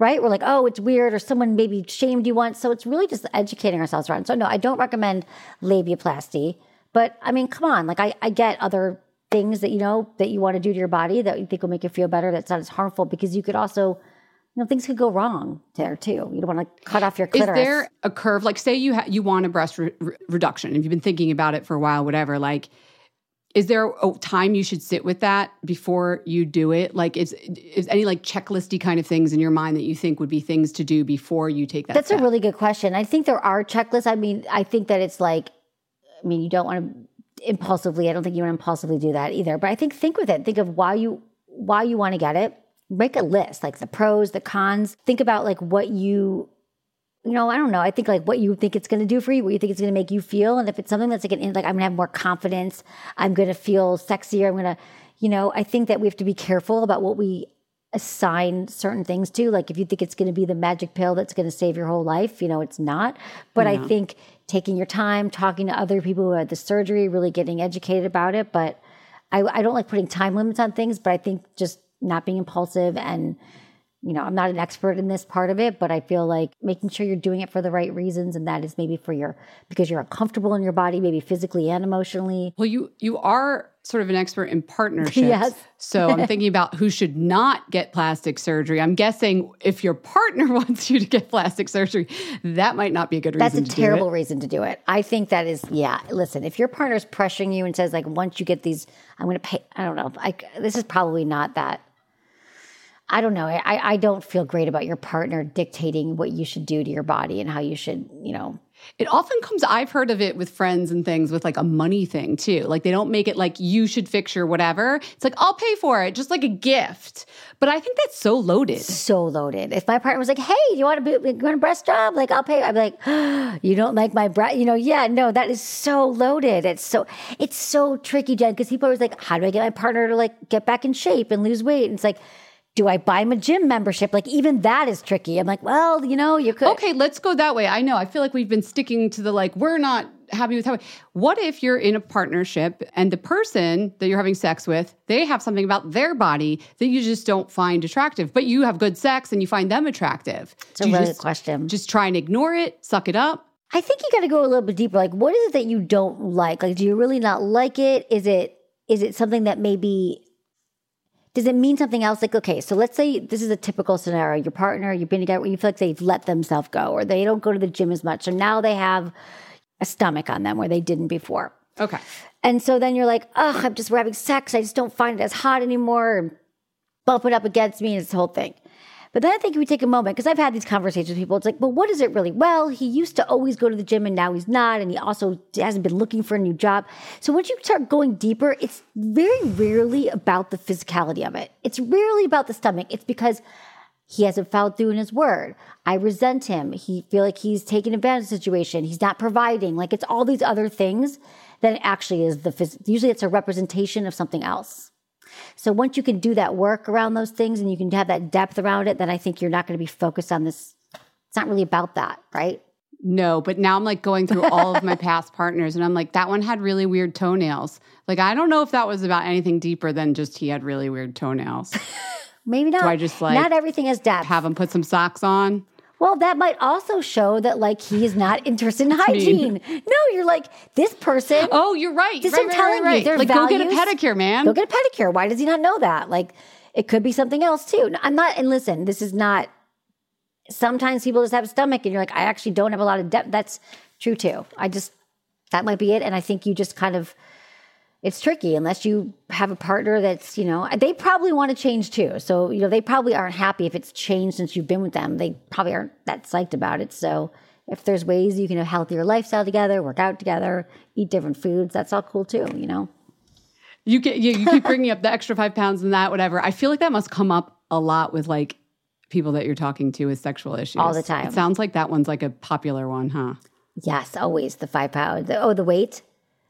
Right? We're like, oh, it's weird, or someone maybe shamed you once. So it's really just educating ourselves around. So no, I don't recommend labiaplasty. But I mean, come on, like I, I get other things that you know that you want to do to your body that you think will make you feel better. That's not as harmful because you could also, you know, things could go wrong there too. You don't want to cut off your Is there a curve? Like, say you ha- you want a breast re- re- reduction, if you've been thinking about it for a while, whatever. Like, is there a time you should sit with that before you do it? Like, is is any like checklisty kind of things in your mind that you think would be things to do before you take that? That's step? a really good question. I think there are checklists. I mean, I think that it's like, I mean, you don't want to impulsively. I don't think you want to impulsively do that either. But I think think with it. Think of why you why you want to get it. Make a list, like the pros, the cons. Think about like what you, you know, I don't know. I think like what you think it's going to do for you, what you think it's going to make you feel, and if it's something that's like an like I'm going to have more confidence, I'm going to feel sexier. I'm going to, you know, I think that we have to be careful about what we assign certain things to. Like if you think it's going to be the magic pill that's going to save your whole life, you know, it's not. But I think taking your time, talking to other people who had the surgery, really getting educated about it. But I, I don't like putting time limits on things, but I think just not being impulsive and you know, I'm not an expert in this part of it, but I feel like making sure you're doing it for the right reasons, and that is maybe for your because you're uncomfortable in your body, maybe physically and emotionally. Well, you you are sort of an expert in partnerships. Yes. So I'm thinking about who should not get plastic surgery. I'm guessing if your partner wants you to get plastic surgery, that might not be a good reason. That's a terrible reason to do it. I think that is, yeah. Listen, if your partner's pressuring you and says like, once you get these, I'm going to pay. I don't know. I, this is probably not that. I don't know. I, I don't feel great about your partner dictating what you should do to your body and how you should, you know. It often comes, I've heard of it with friends and things with like a money thing too. Like they don't make it like you should fix your whatever. It's like, I'll pay for it, just like a gift. But I think that's so loaded. So loaded. If my partner was like, "Hey, do you want to be you want a breast job?" Like, I'll pay. I'd be like, "You don't like my breast?" You know? Yeah, no, that is so loaded. It's so it's so tricky, Jen, because people are always like, "How do I get my partner to like get back in shape and lose weight?" And it's like, do I buy him a gym membership? Like even that is tricky. I'm like, well, you know, you could. Okay, let's go that way. I know. I feel like we've been sticking to the like we're not happy with how. What if you're in a partnership and the person that you're having sex with, they have something about their body that you just don't find attractive, but you have good sex and you find them attractive? It's a really just, good question. Just try and ignore it, suck it up. I think you got to go a little bit deeper. Like, what is it that you don't like? Like, do you really not like it? Is it is it something that maybe does it mean something else? Like, okay, so let's say this is a typical scenario. Your partner, you've been together, you feel like they've let themselves go, or they don't go to the gym as much, so now they have a stomach on them where they didn't before. Okay. And so then you're like, oh, I'm just having sex. I just don't find it as hot anymore. And bump it up against me and it's the whole thing. But then I think we take a moment, because I've had these conversations with people, it's like, well, what is it really? Well, he used to always go to the gym and now he's not. And he also hasn't been looking for a new job. So once you start going deeper, it's very rarely about the physicality of it. It's rarely about the stomach. It's because he hasn't followed through in his word. I resent him. He feel like he's taking advantage of the situation. He's not providing. Like it's all these other things that actually is the phys- usually it's a representation of something else. So once you can do that work around those things and you can have that depth around it, then I think you're not going to be focused on this. It's not really about that, right? No, but now I'm like going through all of my past partners and I'm like, that one had really weird toenails. Like, I don't know if that was about anything deeper than just he had really weird toenails. Maybe not. Do I just, like, not everything has depth? Have him put some socks on. Well, that might also show that like he is not interested in hygiene. No, you're like this person. Oh, you're right. This right, I'm right, telling right, you, their like go get a pedicure, man. Go get a pedicure. Why does he not know that? Like it could be something else too. I'm not. And listen, this is not. Sometimes people just have a stomach, and you're like, I actually don't have a lot of depth. That's true too. I just that might be it. And I think you just kind of. It's tricky unless you have a partner that's, you know, they probably want to change too. So, you know, they probably aren't happy if it's changed since you've been with them. They probably aren't that psyched about it. So, if there's ways you can have a healthier lifestyle together, work out together, eat different foods, that's all cool too, you know? You get you, you keep bringing up the extra five pounds and that whatever. I feel like that must come up a lot with like people that you're talking to with sexual issues All the time. It sounds like that one's like a popular one, huh? Yes, always the five pounds. Oh, the weight,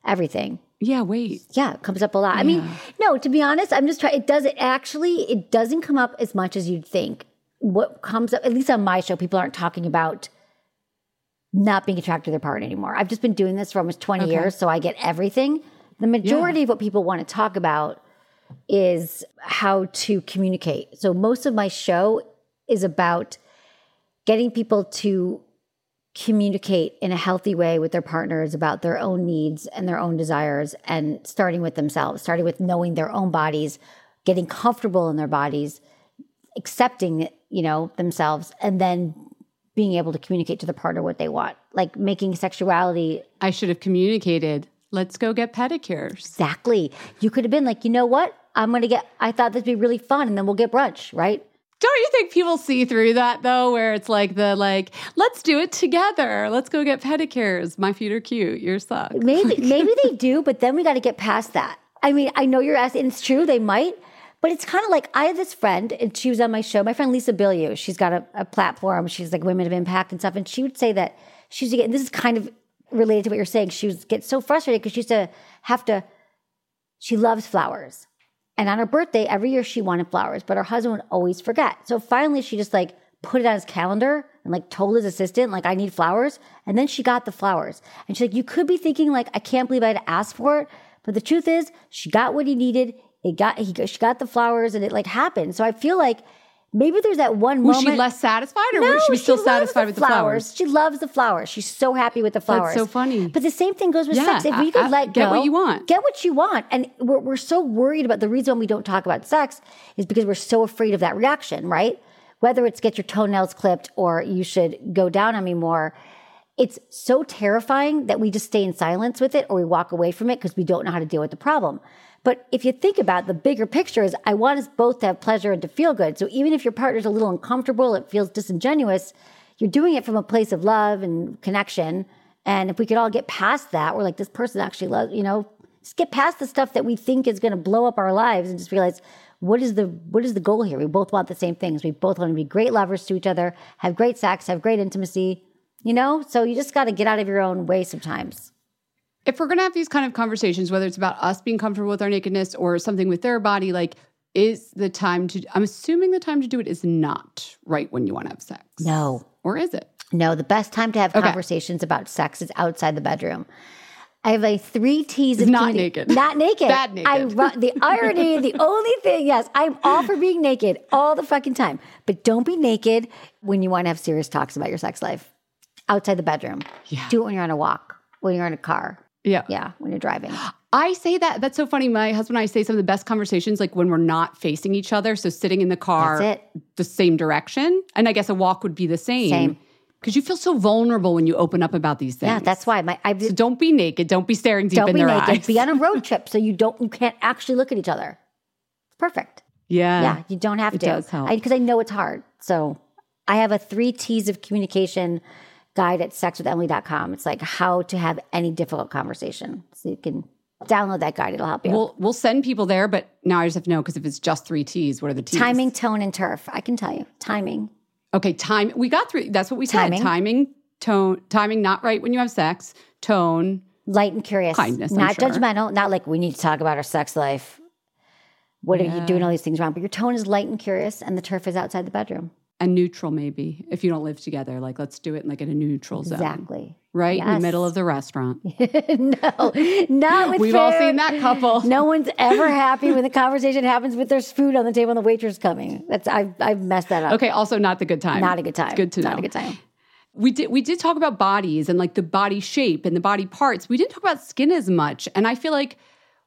everything. Yeah. Wait. Yeah, it comes up a lot. I mean, no, to be honest, I'm just trying. It does it actually. It doesn't come up as much as you'd think. What comes up, at least on my show, people aren't talking about not being attracted to their partner anymore. I've just been doing this for almost 20 years, so I get everything. The majority of what people want to talk about is how to communicate. So most of my show is about getting people to communicate in a healthy way with their partners about their own needs and their own desires and starting with themselves, starting with knowing their own bodies, getting comfortable in their bodies, accepting, you know, themselves and then being able to communicate to the partner what they want. Like making sexuality I should have communicated. Let's go get pedicures. exactly. You could have been like, "You know what? I'm going to get I thought this would be really fun and then we'll get brunch, right?" Don't you think people see through that though, where it's like the like, let's do it together. Let's go get pedicures. My feet are cute. Yours suck. Maybe maybe they do, but then we got to get past that. I mean, I know you're asking, it's true, they might, but it's kind of like I have this friend, and she was on my show. My friend Lisa Bilyeu, she's got a, a platform. She's like Women of Impact and stuff, and she would say that she used to get. This is kind of related to what you're saying. She was get so frustrated because she used to have to. She loves flowers, and on her birthday every year she wanted flowers, but her husband would always forget. So finally, she just like put it on his calendar and like told his assistant like I need flowers, and then she got the flowers. And she's like, you could be thinking like I can't believe I had to ask for it, but the truth is she got what he needed. It got he she got the flowers, and it like happened. So I feel like. Maybe there's that one Was moment. Was she less satisfied or No, was she was still satisfied with the flowers? She loves the flowers. She's so happy with the flowers. so funny. But the same thing goes with Yeah, sex. If we could I- let get go, what you want. Get what you want. And we're, we're so worried about the reason we don't talk about sex is because we're so afraid of that reaction, right? Whether it's get your toenails clipped or you should go down on me more. It's so terrifying that we just stay in silence with it or we walk away from it because we don't know how to deal with the problem. But if you think about the bigger picture is I want us both to have pleasure and to feel good. So even if your partner's a little uncomfortable, it feels disingenuous, you're doing it from a place of love and connection. And if we could all get past that, we're like, this person actually loves, you know, just get past the stuff that we think is going to blow up our lives and just realize what is the what is the goal here? We both want the same things. We both want to be great lovers to each other, have great sex, have great intimacy, you know? So you just got to get out of your own way sometimes. If we're going to have these kind of conversations, whether it's about us being comfortable with our nakedness or something with their body, like is the time to I'm assuming the time to do it is not right when you want to have sex. No. Or is it? No, the best time to have Okay. conversations about sex is outside the bedroom. I have like three T's of Not communi- naked. Not naked. Bad naked. I the irony, the only thing, yes, I'm all for being naked all the fucking time. But don't be naked when you want to have serious talks about your sex life. Outside the bedroom. Yeah. Do it when you're on a walk, when you're in a car. Yeah. Yeah, when you're driving. I say that. That's so funny. My husband and I say some of the best conversations like when we're not facing each other. So sitting in the car That's it. the same direction. And I guess a walk would be the same. Same. Because you feel so vulnerable when you open up about these things. Yeah, that's why my I So don't be naked. Don't be staring deep in their naked. eyes. Be on a road trip so you don't you can't actually look at each other. Perfect. yeah. Yeah, you don't have it to. does help. Because I, know it's hard. So I have a three T's of communication guide at sexwithemily.com. It's like how to have any difficult conversation. So you can download that guide. It'll help you. We'll we'll send people there, but now I just have to know because if it's just three T's, what are the T's? Timing, tone, and turf. I can tell you. Timing. Okay, time. We got through. That's what we Timing. said. Timing, tone, timing. Not right when you have sex. Tone. Light and curious. Kindness, Not sure. judgmental. Not like we need to talk about our sex life. What are you doing all these things wrong? But your tone is light and curious, and the turf is outside the bedroom. And neutral, maybe if you don't live together. Like let's do it in like in a neutral zone, Exactly. right in the middle of the restaurant. no, not with We've all seen that couple. No one's ever happy when the conversation happens with there's food on the table and the waitress coming. That's I've I've messed that up. Okay, also not the good time. Not a good time. It's good to Not know. a good time. We did we did talk about bodies and like the body shape and the body parts. We didn't talk about skin as much. And I feel like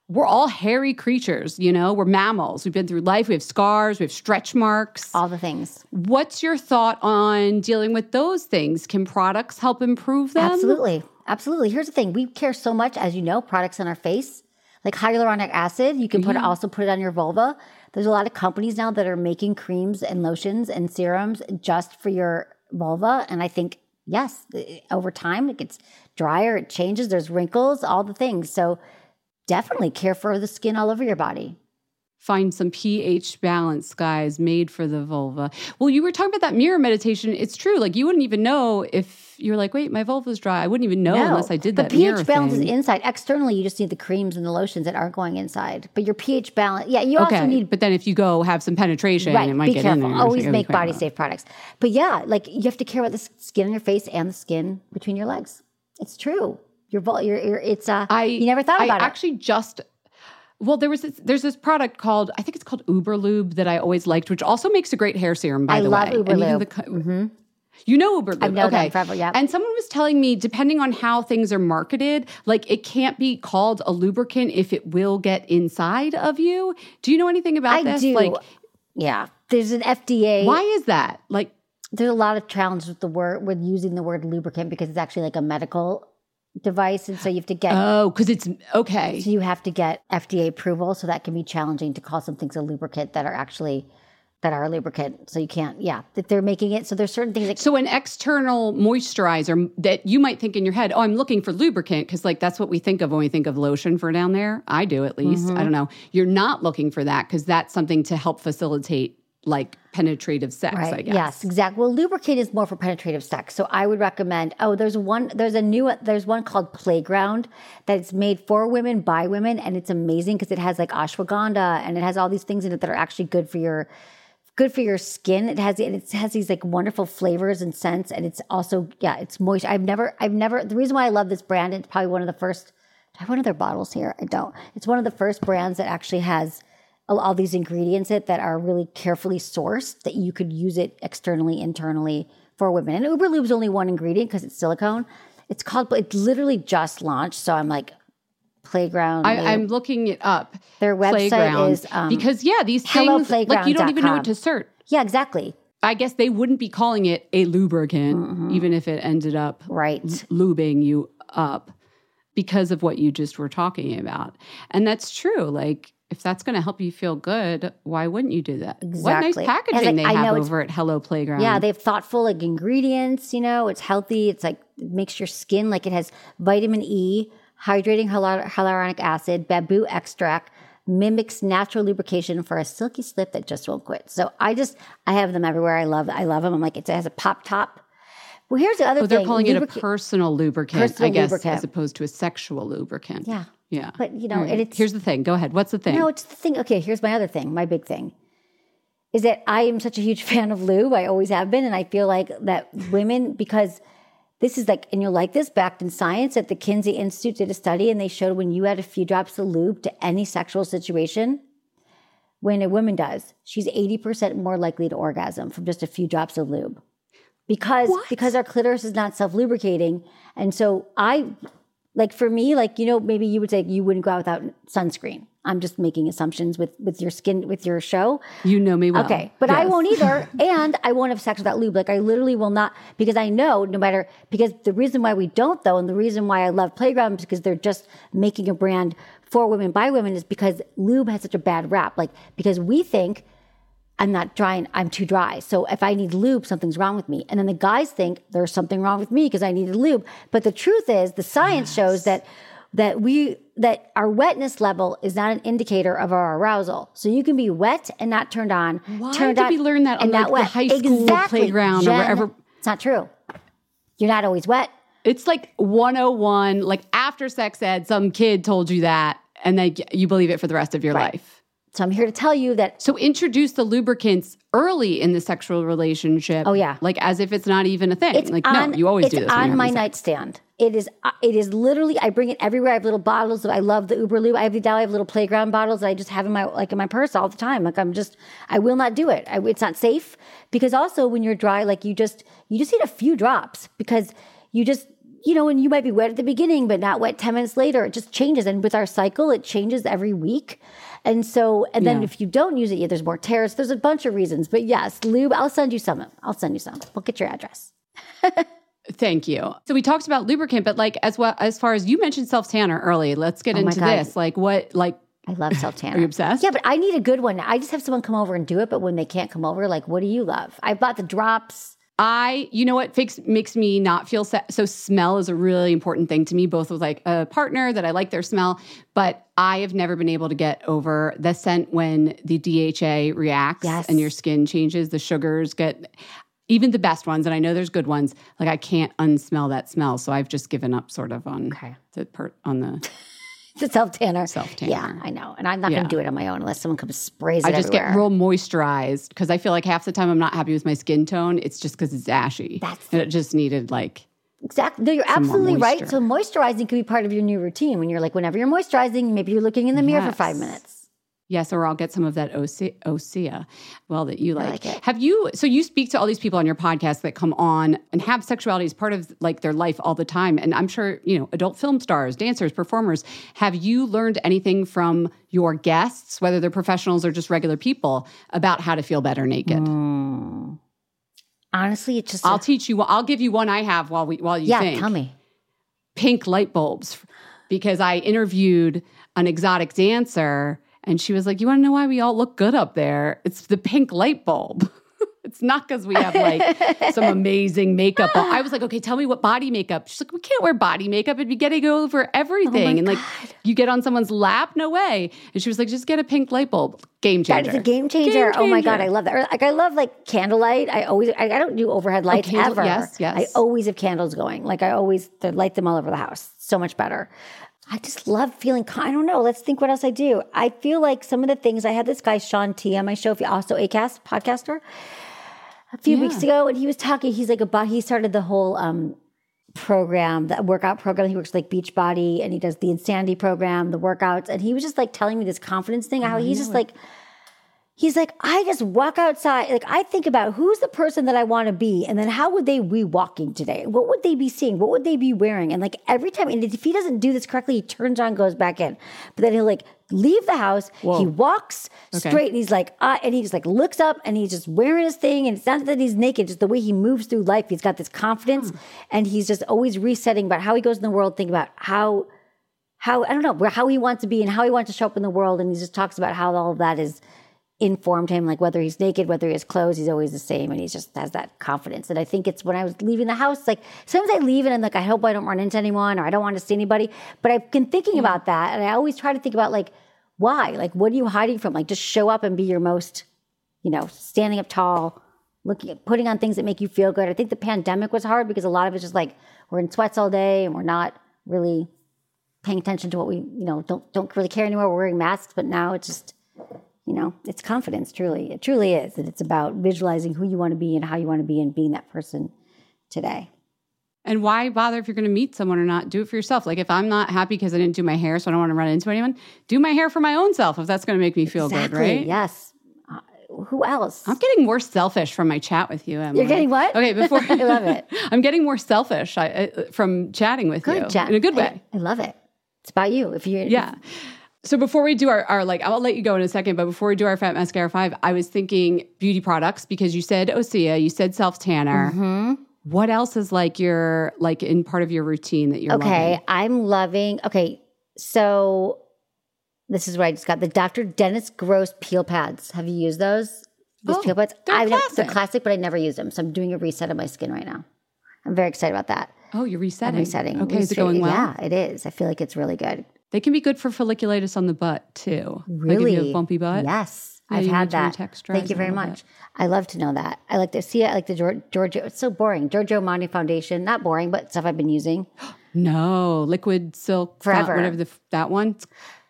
we're all hairy creatures, you know? We're mammals. We've been through life. We have scars, we have stretch marks. All the things. What's your thought on dealing with those things? Can products help improve them? Absolutely. Absolutely. Here's the thing. We care so much, as you know, products on our face. Like hyaluronic acid, you can put it, also put it on your vulva. There's a lot of companies now that are making creams and lotions and serums just for your vulva. And I think, yes, over time it gets drier, it changes, there's wrinkles, all the things. So definitely care for the skin all over your body. Find some pH balance, guys, made for the vulva. Well, you were talking about that mirror meditation. It's true. Like you wouldn't even know if you're like, wait, my vulva's dry. I wouldn't even know unless I did that. the pH balance thing. is inside. Externally, you just need the creams and the lotions that aren't going inside. But your pH balance, yeah, you also need but then if you go have some penetration, right. it might Be get careful. in there. Always So you gotta be make body safe products. But yeah, like you have to care about the skin on your face and the skin between your legs. It's true. Your vul, your, your it's uh. I you never thought I about it. actually just well, there was this, there's this product called I think it's called Uberlube that I always liked, which also makes a great hair serum. By I the love way, And even Uberlube. the co- You know Uberlube. I've known them okay. forever, yeah. And someone was telling me, depending on how things are marketed, like it can't be called a lubricant if it will get inside of you. Do you know anything about I this? do. Like, yeah, there's an FDA. why is that? Like, There's a lot of challenges with the word with using the word lubricant because it's actually like a medical device, and so you have to get oh, because it's okay. So you have to get FDA approval, so that can be challenging to call some things a lubricant that are actually that are a lubricant. So you can't, yeah, that they're making it. So there's certain things that So an external moisturizer that you might think in your head, oh, I'm looking for lubricant because like that's what we think of when we think of lotion for down there. I do at least. Mm-hmm. I don't know. You're not looking for that because that's something to help facilitate like penetrative sex. I guess. Yes, exactly. Well, lubricant is more for penetrative sex. So I would recommend. Oh, there's one. There's a new. There's one called Playground that it's made for women by women, and it's amazing because it has like ashwagandha and it has all these things in it that are actually good for your good for your skin. It has it has these like wonderful flavors and scents, and it's also yeah, it's moist. I've never I've never the reason why I love this brand. It's probably one of the first. Do I have one of their bottles here? I don't. It's one of the first brands that actually has all, these ingredients that, that are really carefully sourced that you could use it externally, internally for women. And Uber is only one ingredient because it's silicone. It's called. It literally just launched, so I'm like playground. I, I'm looking it up. Their website Playground. is, um, because yeah, these things like you don't even know what to search. yeah, exactly. I guess they wouldn't be calling it a lubricant, Mm-hmm. even if it ended up Right. lubing you up because of what you just were talking about. And that's true. Like, if that's going to help you feel good, why wouldn't you do that? Exactly. What nice packaging like, they I have over at Hello Playground. Yeah, they have thoughtful like ingredients. You know, it's healthy. It's like it makes your skin like it has vitamin E, hydrating hyaluronic acid, bamboo extract, mimics natural lubrication for a silky slip that just won't quit. So I just I have them everywhere. I love I love them. I'm like it has a pop top. Well, here's the other Oh, thing. they're calling it a personal lubricant, Personal I guess, lubricant. as opposed to a sexual lubricant. Yeah. Yeah. But, you know, right. it's- here's the thing. Go ahead. What's the thing? No, it's the thing. Okay, here's my other thing. My big thing is that I am such a huge fan of lube. I always have been, and I feel like that women because this is like, and you'll like this, backed in science. At the Kinsey Institute did a study, and they showed when you add a few drops of lube to any sexual situation, when a woman does, she's eighty percent more likely to orgasm from just a few drops of lube. Because because our clitoris is not self lubricating, and so I like for me, like you know, maybe you would say you wouldn't go out without sunscreen. I'm just making assumptions with with your skin with your show. you know me well. Okay, but I won't either, and I won't have sex without lube. Like I literally will not because I know no matter because the reason why we don't though, and the reason why I love Playground is because they're just making a brand for women by women is because lube has such a bad rap. Like because we think I'm not dry and I'm too dry. So if I need lube, something's wrong with me. And then the guys think there's something wrong with me because I needed lube. But the truth is the science shows that that we that our wetness level is not an indicator of our arousal. So you can be wet and not turned on. Why turned did on we learn that on, like, the high school exactly, playground or wherever? It's not true. You're not always wet. It's like 101, like after sex ed, some kid told you that, and then you believe it for the rest of your Right. life. So I'm here to tell you that So introduce the lubricants early in the sexual relationship. Oh, yeah. like as if it's not even a thing. It's like on, no, you always do this. on my sex. nightstand. It is. uh, It is literally. I bring it everywhere. I have little bottles. Of I love the Uber Lube. I have the now I have little playground bottles that I just have in my like in my purse all the time. Like I'm just. I will not do it. I, it's not safe because also when you're dry, like you just you just need a few drops because you just you know and you might be wet at the beginning but not wet ten minutes later. It just changes. And with our cycle, it changes every week. And so, and then Yeah. if you don't use it, yeah, there's more tears. There's a bunch of reasons. But yes, lube. I'll send you some. I'll send you some. We'll get your address. Thank you. So we talked about lubricant, but like as well as far as you mentioned self tanner early. Let's get Oh into this. Like what? Like I love self tanner. Are you obsessed? Yeah, but I need a good one. I just have someone come over and do it. But when they can't come over, like, what do you love? I bought the drops. I, you know what, fix, makes me not feel so. Smell is a really important thing to me, both with like a partner that I like their smell, but I have never been able to get over the scent when the DHA reacts Yes. and your skin changes. The sugars get even the best ones, and I know there's good ones. Like I can't unsmell that smell, so I've just given up sort of on Okay. the per, on the. The self tanner. Self-tanner. Yeah, I know. And I'm not Yeah. going to do it on my own unless someone comes sprays it I just everywhere. get real moisturized because I feel like half the time I'm not happy with my skin tone. It's just because it's ashy. That's- and it just needed like Exactly. No, you're absolutely right. So moisturizing could be part of your new routine. When you're like, whenever you're moisturizing, maybe you're looking in the mirror for five minutes. Yes, or I'll get some of that Osea, Osea well, that you like. like. Have you, so you speak to all these people on your podcast that come on and have sexuality as part of like their life all the time. And I'm sure, you know, adult film stars, dancers, performers. Have you learned anything from your guests, whether they're professionals or just regular people, about how to feel better naked? Mm. Honestly, it's just. I'll teach you, I'll give you one I have while we, while you yeah, think. tell me. pink light bulbs because I interviewed an exotic dancer and she was like, You want to know why we all look good up there? It's the pink light bulb. it's not because we have like some amazing makeup. I was like, Okay, tell me what body makeup. She's like, We can't wear body makeup. It'd be getting over everything. Oh and like, you get on someone's lap? No way. And she was like, Just get a pink light bulb. Game changer. is a game changer. Oh my god. I love that. Like I love like candlelight. I always I, I don't do overhead oh, lights candle- ever. yes, yes. I always have candles going. Like I always light them all over the house. So much better. I just love feeling. I don't know. Let's think what else I do. I feel like some of the things I had this guy Shaun T on my show. If you also Acast podcaster, a few weeks ago, and he was talking. He's like about he started the whole um program, the workout program. He works like Beachbody, and he does the Insanity program, the workouts, and he was just like telling me this confidence thing. How he's just like he's like, I just walk outside. Like, I think about who's the person that I want to be, and then how would they be walking today? What would they be seeing? What would they be wearing? And like every time, and if he doesn't do this correctly, he turns on, goes back in. But then he'll like leave the house. He walks straight, and he's like, uh, and he just like looks up, and he's just wearing his thing. And it's not that he's naked, just the way he moves through life. He's got this confidence, and he's just always resetting about how he goes in the world. Think about how how I don't know how he wants to be and how he wants to show up in the world, and he just talks about how all of that is informed him, like whether he's naked, whether he has clothes, he's always the same, and he just has that confidence. And I think it's when I was leaving the house, like sometimes I leave and I'm like, I hope I don't run into anyone or I don't want to see anybody. But I've been thinking about that, and I always try to think about like why, like what are you hiding from? Like just show up and be your most, you know, standing up tall. Looking at putting on things that make you feel good. I think the pandemic was hard because a lot of it's just like we're in sweats all day and we're not really paying attention to what we, you know, don't don't really care anymore. We're wearing masks, but now it's just, you know, it's confidence. Truly, it truly is, and it's about visualizing who you want to be and how you want to be and being that person today. And why bother if you're going to meet someone or not? Do it for yourself. Like if I'm not happy because I didn't do my hair, so I don't want to run into anyone, do my hair for my own self if that's going to make me feel exactly. good, right? Yes. Uh, who else? I'm getting more selfish from my chat with you, Emily. You're getting what? Okay, before I love it. I'm getting more selfish I, uh, from chatting with you Good, Jack. in a good way. I, I love it. It's about you. If you're Yeah. So before we do our, our like, I'll let you go in a second, but before we do our Fat Mascara 5, I was thinking beauty products because you said Osea, you said self tanner. Mm-hmm. What else is like your, like in part of your routine that you're loving? Okay, loving? I'm loving. Okay, so this is what I just got: the Dr. Dennis Gross peel pads. Have you used those? These Oh, peel pads. they're I've classic. they're classic, but I never use them. So I'm doing a reset of my skin right now. I'm very excited about that. Oh, you're I'm resetting. resetting. Okay, is it going well? Yeah, it is. I feel like it's really good. They can be good for folliculitis on the butt too. Really, Like if you have bumpy butt. Yes, Yeah, I've had that. Thank you very much. I love to know that. I like to see it. I like the Gior- Giorgio. It's so boring. Giorgio Armani foundation. Not boring, but stuff I've been using. No, liquid silk font, Forever. whatever the that one.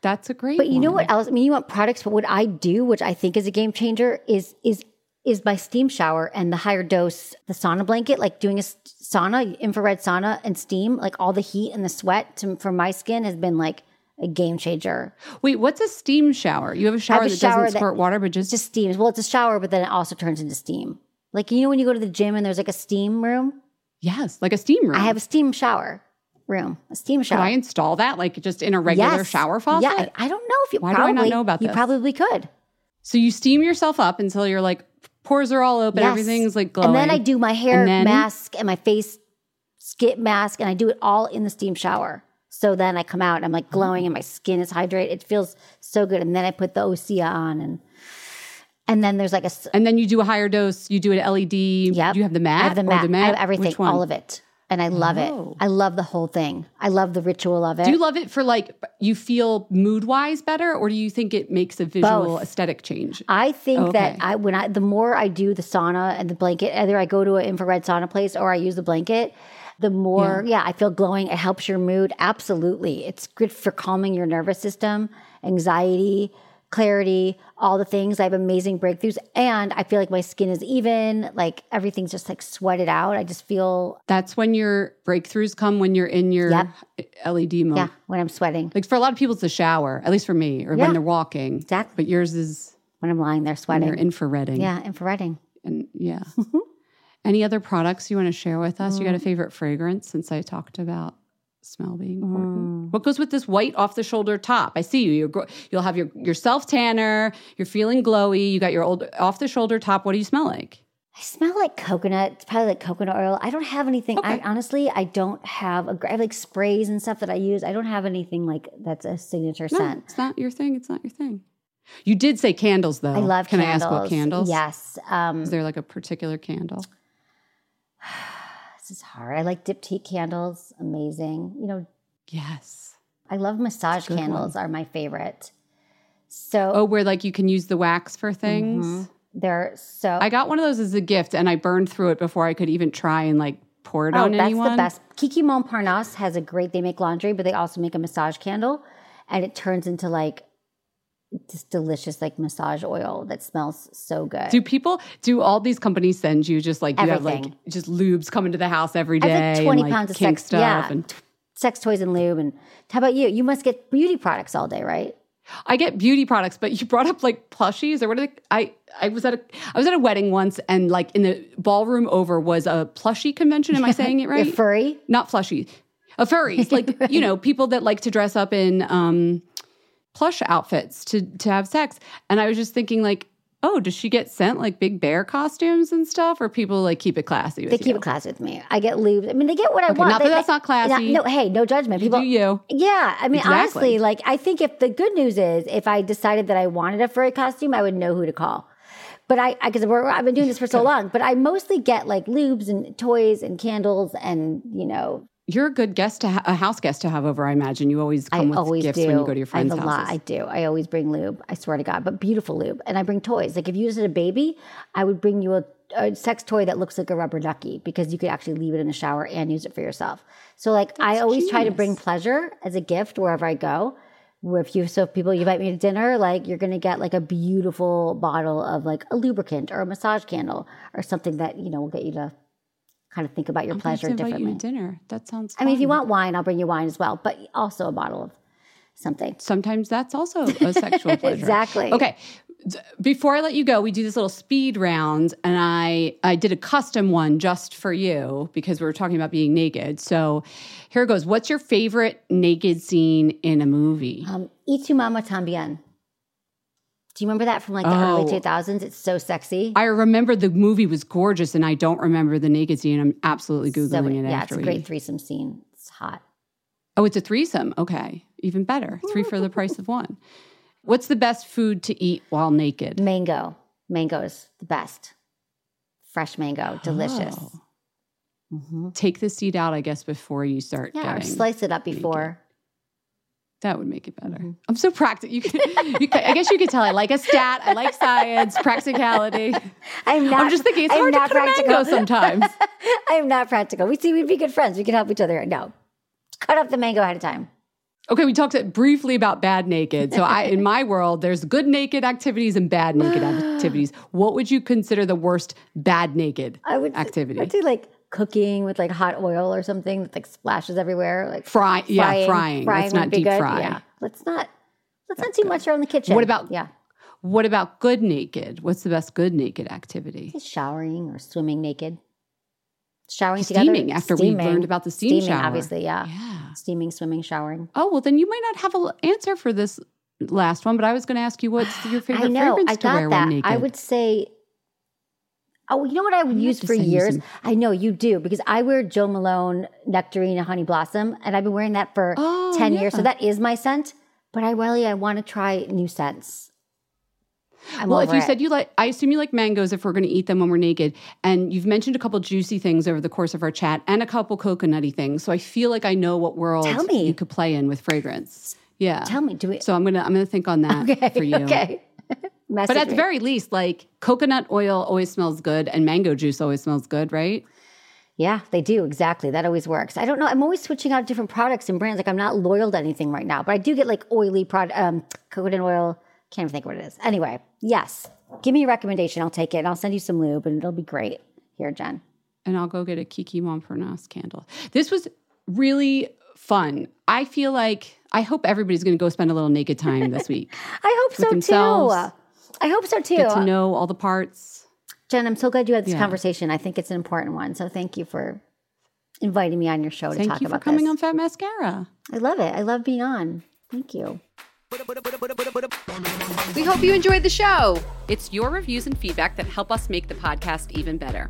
That's a great. But you know what else? I mean, you want products, but what I do, which I think is a game changer, is is is my steam shower and the HigherDOSE, the sauna blanket, like doing a sauna, infrared sauna and steam, like all the heat and the sweat to, for my skin has been like a game changer. Wait, what's a steam shower? You have a shower a that shower doesn't that- squirt water, but just just steams. Well, it's a shower, but then it also turns into steam. Like you know when you go to the gym and there's like a steam room. yes, like a steam room. I have a steam shower room, a steam Could shower. I install that like just in a regular Yes. shower faucet? Yeah, I, I don't know if you. Why do I probably, not know about that? You probably could. So you steam yourself up until you're like pores are all open, Yes. everything's like glowing. And then I do my hair And then- mask and my face skip mask, and I do it all in the steam shower. So then I come out and I'm like oh. glowing, and my skin is hydrated. It feels so good. And then I put the Osea on, and and then there's like a And then you do a higher dose. You do an LED. Do you have the mat? I have the mat. The mat? I have everything, all of it, and I love Oh. it. I love the whole thing. I love the ritual of it. Do you love it for like you feel mood wise better, or do you think it makes a visual Both. aesthetic change? I think Okay. that I when I the more I do the sauna and the blanket, either I go to an infrared sauna place or I use the blanket, the more yeah, I feel glowing. It helps your mood. Absolutely. It's good for calming your nervous system, anxiety, clarity, all the things. I have amazing breakthroughs and I feel like my skin is even, like everything's just like sweated out. I just feel That's when your breakthroughs come when you're in your Yep. LED mode. yeah, when I'm sweating. Like for a lot of people, it's the shower, at least for me, or Yeah. when they're walking. Exactly. But yours is When I'm lying there sweating. when you're infrareding. Yeah, infrareding. And yeah. Any other products you want to share with us? You got a favorite fragrance since I talked about smell being important? What goes with this white off the shoulder top? I see you. You're, you'll have your, your self tanner. You're feeling glowy. You got your old off the shoulder top. What do you smell like? I smell like coconut. It's probably like coconut oil. I don't have anything. I honestly, I don't have a. I have like sprays and stuff that I use. I don't have anything like that's a signature No, scent. it's not your thing. It's not your thing. You did say candles, though. I love Can candles. I ask what candles? Yes. Um, Is there like a particular candle? this is hard. I like Diptyque candles. Amazing. You know, Yes. I love massage candles. Are my favorite. So Oh, where like you can use the wax for things. Mhm. they're so. I got one of those as a gift, and I burned through it before I could even try and like pour it oh, on that's anyone. the best. Kiki Montparnasse has a great. They make laundry, but they also make a massage candle, and it turns into like this delicious like massage oil that smells so good. Do people? Do all these companies send you just like you have like Everything. just lubes coming to the house every day? I have like 20 and, like, pounds of sex. stuff yeah. and sex toys and lube. And how about you? You must get beauty products all day, right? I get beauty products, but you brought up like plushies or what are they? I I was at a I was at a wedding once, and like in the ballroom over was a plushie convention. Am I saying it right? furry. Not flushy, a furries, like you know people that like to dress up in um, plush outfits to to have sex. And I was just thinking like. Oh, does she get sent like big bear costumes and stuff, or people like keep it classy? With They keep you? it classy with me. I get lube. I mean, they get what I Okay, want. not They- that that's they- not classy. No, hey, no judgment. You People, do you? Yeah, I mean, Exactly. honestly, like I think if the good news is if I decided that I wanted a furry costume, I would know who to call. But I, because I've been doing this for so long, but I mostly get like lubes and toys and candles and you know, You're a good guest to ha- a house guest to have over. I imagine you always come I with always gifts do. when you go to your friends' I have a houses. lot. I do. I always bring lube. I swear to God, but beautiful lube, and I bring toys. Like if you just had a baby, I would bring you a a sex toy that looks like a rubber ducky because you could actually leave it in the shower and use it for yourself. So like I always try to bring pleasure as a gift wherever I go. Where if you so if people invite me to dinner, like you're gonna get like a beautiful bottle of like a lubricant or a massage candle or something that you know will get you to kind of think about your I'm pleasure differently. you to dinner. That sounds. I mean, if you want wine, I'll bring you wine as well, but also a bottle of something. sometimes that's also a sexual pleasure. Exactly. Okay. Before I let you go, we do this little speed round, and I I did a custom one just for you because we were talking about being naked. So here goes. What's your favorite naked scene in a movie? Um, Y tu mama tambien. Do you remember that from like the Oh. early 2000s? It's so sexy. I remember the movie was gorgeous, and I don't remember the naked scene. I'm absolutely So- googling it. yeah, after it's a great threesome scene. It's hot. Oh, it's a threesome. Okay, even better. Three for the price of one. What's the best food to eat while naked? Mango. Mango is the best. Fresh mango, delicious. Oh. hmm Take the seed out, I guess, before you start Yeah, or slice it up before. That would make it better. Mm-hmm. I'm so practical. You can, you I guess you could tell I like a stat. I like science, practicality. I'm not. I'm just thinking it's I'm hard to not a practical. sometimes. I'm not practical. We see we'd be good friends. We could help each other. No, cut up the mango ahead of time. Okay, we talked briefly about bad naked. So I, in my world, there's good naked activities and bad naked activities. What would you consider the worst bad naked I would activity? I'd say like cooking with like hot oil or something that like splashes everywhere. Like Fry, yeah, frying. Let's would not deep good. fry. Yeah, let's not. Let's not do much around the kitchen. What about- yeah, What about good naked? What's the best good naked activity? showering or swimming naked? Showering Steaming, together. after we learned about the steam steaming, shower. obviously, yeah. Yeah. Steaming, swimming, showering. Oh well, then you might not have an answer for this last one. But I was going to ask you what's your favorite I know. fragrance I to wear that. when naked. I would say. Oh, you know what I would use for years? some- I know you do because I wear Jo Malone Nectarine Honey Blossom, and I've been wearing that for Oh, ten years. So that is my scent. But I really I want to try new scents. I'm well, if you it. said you like, I assume you like mangoes if we're going to eat them when we're naked. And you've mentioned a couple juicy things over the course of our chat and a couple coconutty things. So I feel like I know what world Tell me. you could play in with fragrance. Yeah. tell me, do we? So I'm gonna I'm gonna think on that okay, for you. okay. But at the very least, like coconut oil always smells good and mango juice always smells good, right? Yeah, they do exactly. That always works. I don't know. I'm always switching out different products and brands. Like I'm not loyal to anything right now, but I do get like oily product, um, coconut oil. Can't even think what it is. Anyway, yes. Give me a recommendation. I'll take it. And I'll send you some lube, and it'll be great. Here, Jen. and I'll go get a Kiki Montparnasse candle. This was really fun. I feel like I hope everybody's going to go spend a little naked time this week. I hope so themselves. too. I hope so too. Get to know all the parts. Jen, I'm so glad you had this Yeah. conversation. I think it's an important one. So thank you for inviting me on your show to Thank talk you for about coming this. on Fat Mascara. I love it. I love being on. Thank you. We hope you enjoyed the show. It's your reviews and feedback that help us make the podcast even better.